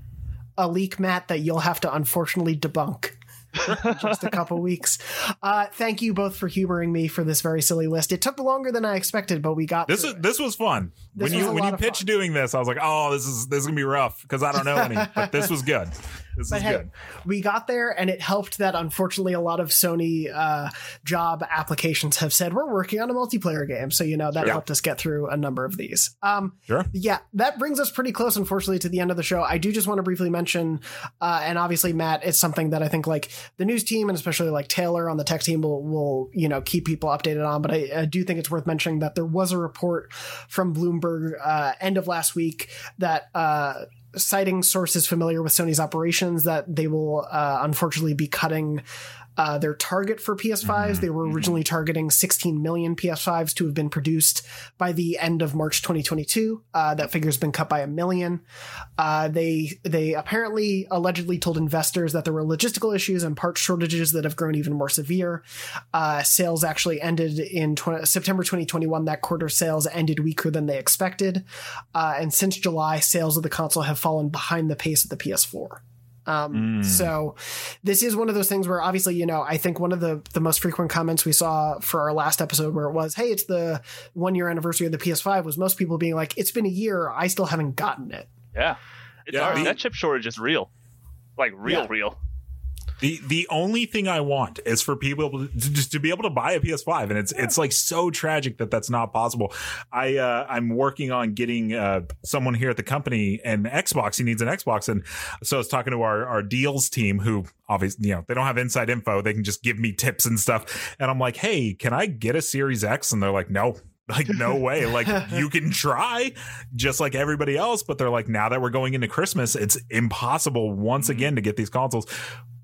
a leak, Matt, that you'll have to unfortunately debunk. <laughs> just a couple weeks. Uh, thank you both for humoring me for this very silly list. It took longer than I expected, but we got this is this was fun. This when was you when you pitched fun. doing this, I was like, oh, this is this is gonna be rough because I don't know any, but this was good. <laughs> This but is hey, good. we got there, and it helped that unfortunately a lot of Sony uh, job applications have said we're working on a multiplayer game. So you know that Yeah. helped us get through a number of these. Um, Sure. yeah, that brings us pretty close, unfortunately, to the end of the show. I do just want to briefly mention, uh, and obviously, Matt, it's something that I think like the news team and especially like Taylor on the tech team will will you know keep people updated on. But I, I do think it's worth mentioning that there was a report from Bloomberg uh, end of last week that. Citing sources familiar with Sony's operations that they will uh, unfortunately be cutting uh, their target for PS5s. They were originally targeting 16 million PS5s to have been produced by the end of March 2022. Uh, that figure's been cut by a million. Uh, they they apparently allegedly told investors that there were logistical issues and part shortages that have grown even more severe. Uh, sales actually ended in 20, September 2021. That quarter sales ended weaker than they expected, uh, and since July, sales of the console have fallen behind the pace of the PS4. Um, Mm. So this is one of those things where obviously, you know, I think one of the, the most frequent comments we saw for our last episode where it was, Hey, it's the one year anniversary of the PS5 was most people being like, it's been a year. I still haven't gotten it. Yeah, it's Yeah, hard. that chip shortage is real, like real, Yeah. real. The the only thing I want is for people to, just to be able to buy a PS5, and it's it's like so tragic that that's not possible. I uh, I'm working on getting uh, someone here at the company an Xbox. He needs an Xbox, and so I was talking to our our deals team, who obviously you know they don't have inside info. They can just give me tips and stuff, and I'm like, hey, can I get a Series X? And they're like, no. <laughs> Like no way. Like you can try just like everybody else, but they're like now that we're going into Christmas, it's impossible once again to get these consoles.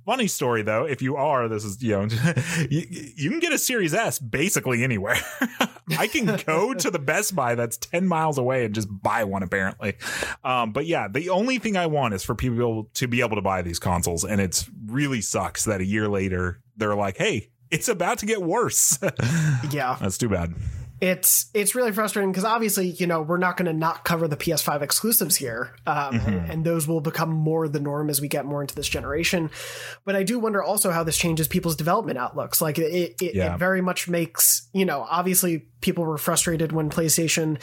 Funny story though, if you are, this is you know, <laughs> you, you can get a Series S basically anywhere. <laughs> I can go <laughs> to the Best Buy that's ten miles away and just buy one. Apparently, um, but yeah, the only thing I want is for people to be able to buy these consoles, and it's really sucks that a year later they're like, "Hey, it's about to get worse." Yeah. that's too bad. It's, it's really frustrating because obviously, you know, we're not going to not cover the PS5 exclusives here. Um, and, and those will become more the norm as we get more into this generation. But I do wonder also how this changes people's development outlooks. Like it, it, Yeah. it very much makes, you know, obviously people were frustrated when PlayStation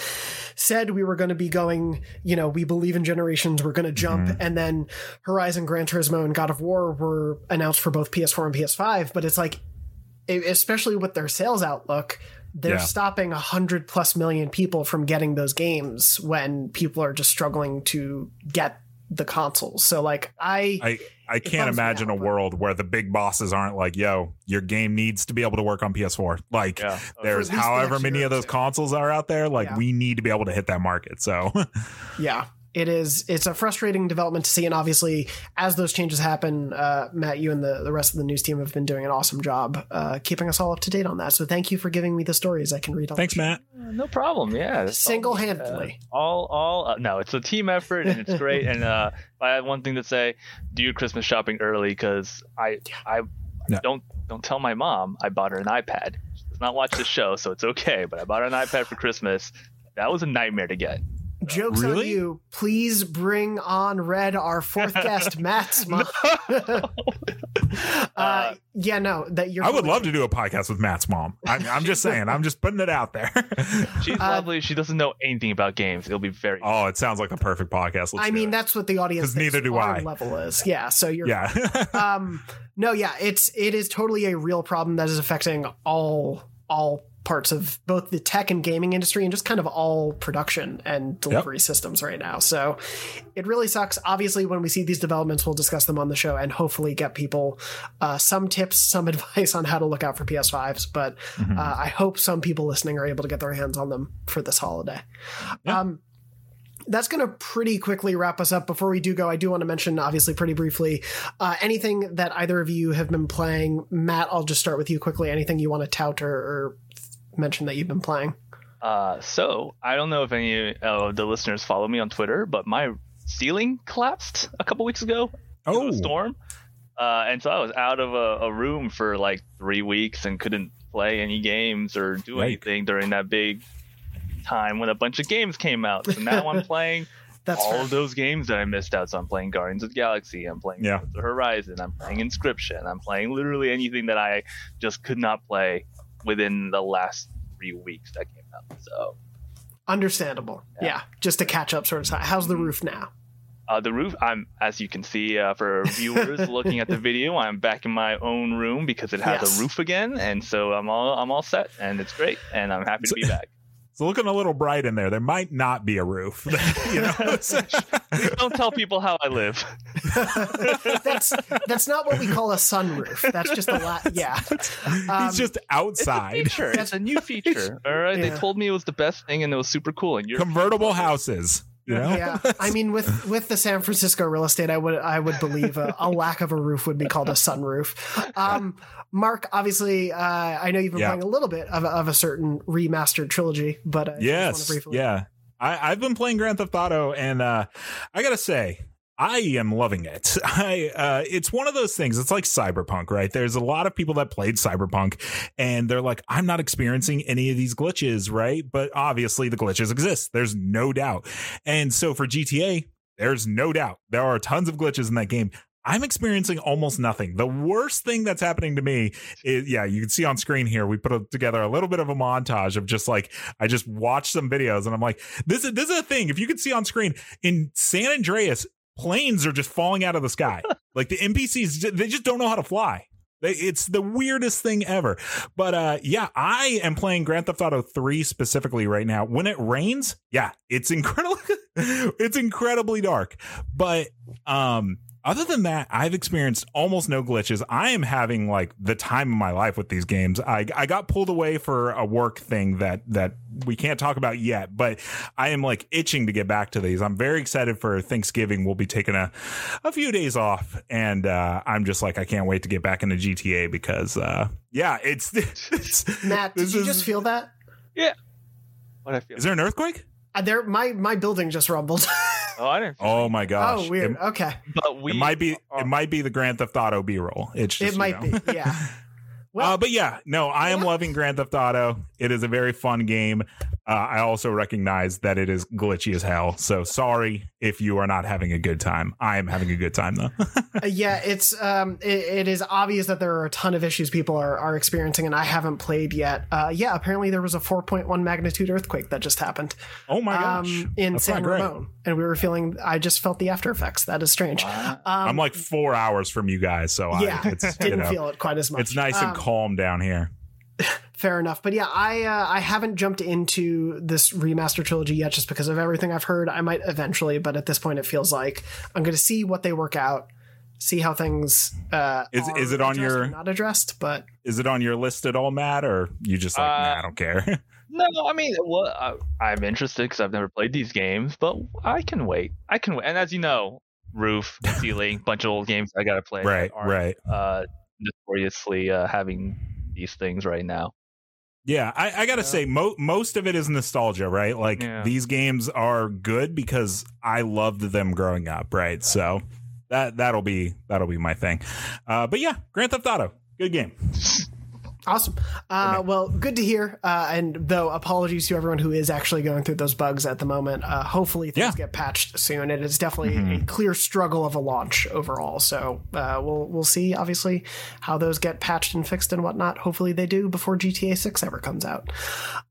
said we were going to be going, you know, we believe in generations, we're going to jump. And then Horizon, Gran Turismo, and God of War were announced for both PS4 and PS5. But it's like, especially with their sales outlook, they're Yeah. stopping a hundred plus million people from getting those games when people are just struggling to get the consoles. So like I, I I can't imagine out, a but- world where the big bosses aren't like, "Yo, your game needs to be able to work on PS4." Like, Yeah. there's For at least the however many of those two. consoles are out there. Like, Yeah. we need to be able to hit that market. So, <laughs> yeah, it is. It's a frustrating development to see, and obviously, as those changes happen, uh, Matt, you and the the rest of the news team have been doing an awesome job uh, keeping us all up to date on that. So thank you for giving me the stories I can read. On thanks, the show. Matt. No problem. Yeah, Single-handedly. uh, all, all. Uh, no, it's a team effort and it's great. and uh, <laughs> I have one thing to say, do your Christmas shopping early because I, I Yeah. don't don't tell my mom I bought her an iPad. She does not watch the show, so it's okay. But I bought her an iPad for Christmas. That was a nightmare to get. Jokes on you. Please bring on Red, our fourth guest, Matt's <laughs> mom. <laughs> uh, yeah, no, that you're. I would love to do a podcast with Matt's mom. I'm, I'm just saying. I'm just putting it out there. <laughs> She's Uh, lovely. She doesn't know anything about games. It'll be very. oh, it sounds like the perfect podcast. Let's I mean, it. that's what the audience. 'Cause thinks neither do I. Level is yeah. So you're yeah. um no yeah it's it is totally a real problem that is affecting all all parts of both the tech and gaming industry and just kind of all production and delivery systems right now so it really sucks obviously when we see these developments we'll discuss them on the show and hopefully get people uh, some tips <laughs> some advice on how to look out for ps5s but Mm-hmm. uh, i hope some people listening are able to get their hands on them for this holiday Yeah. um that's going to pretty quickly wrap us up. Before we do go, I do want to mention, obviously, pretty briefly, uh, anything that either of you have been playing. Matt, I'll just start with you quickly. Anything you want to tout or, or mention that you've been playing? Uh, so I don't know if any of the listeners follow me on Twitter, but my ceiling collapsed a couple weeks ago. oh, a storm. Uh, and so I was out of a, a room for like three weeks and couldn't play any games or do Yike. anything during that big time when a bunch of games came out. So now I'm <laughs> playing That's all fair. of those games that I missed out. So I'm playing Guardians of the Galaxy. I'm playing Yeah. Forza Horizon. I'm playing Inscription. I'm playing literally anything that I just could not play within the last three weeks that came out. So Understandable. Yeah. Yeah. just to catch up, sort of. How's the roof now? Uh, the roof. I'm, as you can see, uh, for viewers <laughs> looking at the video, I'm back in my own room because it has Yes. a roof again, and so I'm all I'm all set, and it's great, and I'm happy to be back. It's looking a little bright in there. There might not be a roof. <laughs> you know, <laughs> Don't tell people how I live. <laughs> that's that's not what we call a sunroof. That's just a lot. yeah. Um, he's just It's a outside. feature. It's a new feature. All right. They told me it was the best thing, and it was super cool. And you're Convertible houses. You know? yeah, <laughs> I mean, with with the San Francisco real estate, I would I would believe a, a lack of a roof would be called a sunroof. Um, Mark, obviously, uh, I know you've been Yeah. playing a little bit of a, of a certain remastered trilogy, but uh, Yes. briefly- Yeah. I, I've been playing Grand Theft Auto, and uh, I gotta say, I am loving it. <laughs> I uh, it's one of those things. It's like Cyberpunk, right? There's a lot of people that played Cyberpunk, and they're like, I'm not experiencing any of these glitches, right? But obviously, the glitches exist. There's no doubt. And so for GTA, there's no doubt there are tons of glitches in that game. I'm experiencing almost nothing. The worst thing that's happening to me is, yeah, you can see on screen here. We put a, together a little bit of a montage of just like I just watched some videos, and I'm like, this is this is a thing. If you can see on screen in San Andreas, planes are just falling out of the sky. <laughs> like the NPCs, they just don't know how to fly. It's the weirdest thing ever. But uh yeah, I am playing Grand Theft Auto 3 specifically right now. When it rains, yeah, it's incredible <laughs> it's incredibly dark. But um other than that, I've experienced almost no glitches. I am having like the time of my life with these games. I I got pulled away for a work thing that that we can't talk about yet, but I am like itching to get back to these. I'm very excited for Thanksgiving. We'll be taking a a few days off, and uh, I'm just like I can't wait to get back into GTA because uh, yeah, it's, <laughs> it's Matt, did you is- just feel that? Yeah. What I feel. Is there an earthquake? Uh, there, my my building just rumbled. <laughs> oh, I didn't. Oh my gosh! oh, weird. It, okay, But we it might be are- it might be the Grand Theft Auto B-roll. It's just it might you know. be. Yeah. <laughs> Well, uh, but yeah, no, I am Yeah. loving Grand Theft Auto. It is a very fun game. Uh, I also recognize that it is glitchy as hell. So sorry if you are not having a good time. I am having a good time though. <laughs> Uh, yeah, it's um, it, it is obvious that there are a ton of issues people are, are experiencing, and I haven't played yet. Uh, yeah, apparently there was a 4.1 magnitude earthquake that just happened oh my gosh, um, in That's San not great. Ramon, and we were feeling. I just felt the after effects. That is strange. Wow. Um, I'm like four hours from you guys, so yeah, I, it's <laughs> didn't know, feel it quite as much. it's nice Um, and calm down here. <laughs> Fair enough, but yeah, I uh, I haven't jumped into this remaster trilogy yet, just because of everything I've heard. I might eventually, but at this point, it feels like I'm going to see what they work out, see how things. Uh, Is- is it on your- not addressed? But Is it on your list at all, Matt, or you just like, Uh, nah, I don't care? <laughs> No, I mean, well, I, I'm interested because I've never played these games, but I can wait. I can wait. And as you know, roof, <laughs> ceiling, bunch of old games I gotta play. right, right. Uh, notoriously uh, having these things right now. Yeah, I, I gotta Yeah. say, mo- most of it is nostalgia, right? Like Yeah. these games are good because I loved them growing up, right? So that that'll be that'll be my thing. Uh, but yeah, Grand Theft Auto, good game. <laughs> Awesome. Uh, well, good to hear. Uh, and though, apologies to everyone who is actually going through those bugs at the moment. Uh, hopefully, things Yeah. Mm-hmm. get patched soon. It is definitely a clear struggle of a launch overall. So uh, we'll we'll see, obviously, how those get patched and fixed and whatnot. Hopefully, they do before GTA Six ever comes out.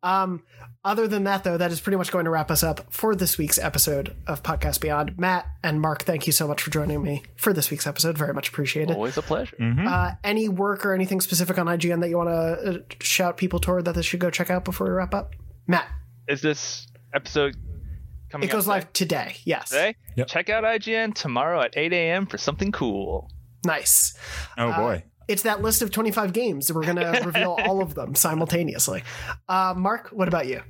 Um, other than that, though, that is pretty much going to wrap us up for this week's episode of Podcast Beyond. Matt and Mark, thank you so much for joining me for this week's episode. Very much appreciated. Always a pleasure. Mhm. Uh, any work or anything specific on IGN that you want to uh, shout people toward that they should go check out before we wrap up? Matt, Is this episode coming? it goes out live today. Yes. today. Yep. Check out IGN tomorrow at 8 a.m. for something cool. Nice. Oh boy, It's that list of 25 games. That we're going <laughs> to reveal all of them simultaneously. Uh, Mark, what about you?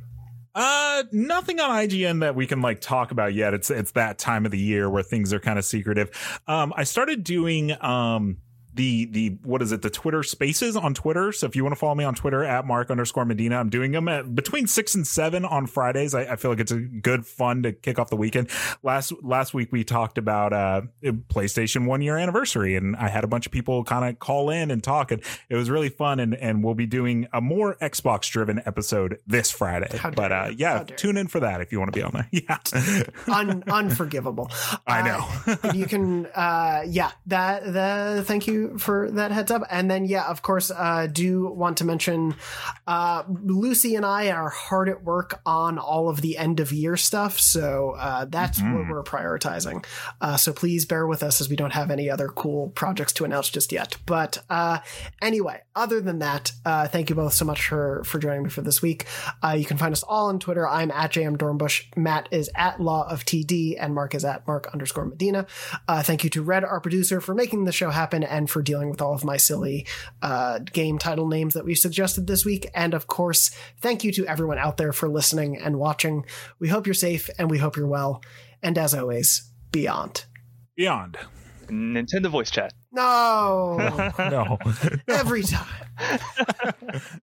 Uh, nothing on IGN that we can like talk about yet. It's it's that time of the year where things are kind of secretive. Um, I started doing um the the what is it the Twitter Spaces on Twitter. So if you want to follow me on Twitter at Mark underscore Medina, I'm doing them at between six and seven on Fridays. I, I feel like it's a good fun to kick off the weekend. Last last week we talked about uh PlayStation one year anniversary, and I had a bunch of people kind of call in and talk, and it was really fun. And and we'll be doing a more Xbox driven episode this Friday. But uh, yeah, tune in for that if you want to be on there. <laughs> Yeah, Un- unforgivable. <laughs> I Uh, know. and you can, uh, yeah, that, the, thank you you for that heads up. And then, yeah, of course, uh, do want to mention uh, Lucy and I are hard at work on all of the end of year stuff. So uh, that's mm-hmm. what we're prioritizing. Uh, so please bear with us as we don't have any other cool projects to announce just yet. But uh, anyway, other than that, uh, thank you both so much for, for joining me for this week. you can find us all on Twitter. I'm at JM Dornbush. Matt is at Law of TD, and Mark is at Mark underscore Medina. thank you to Red, our producer, for making the show happen and for dealing with all of my silly uh, game title names that we suggested this week. And of course, thank you to everyone out there for listening and watching. We hope you're safe and we hope you're well. And as always, beyond. Beyond. Nintendo voice chat. No. <laughs> no. Every time. <laughs>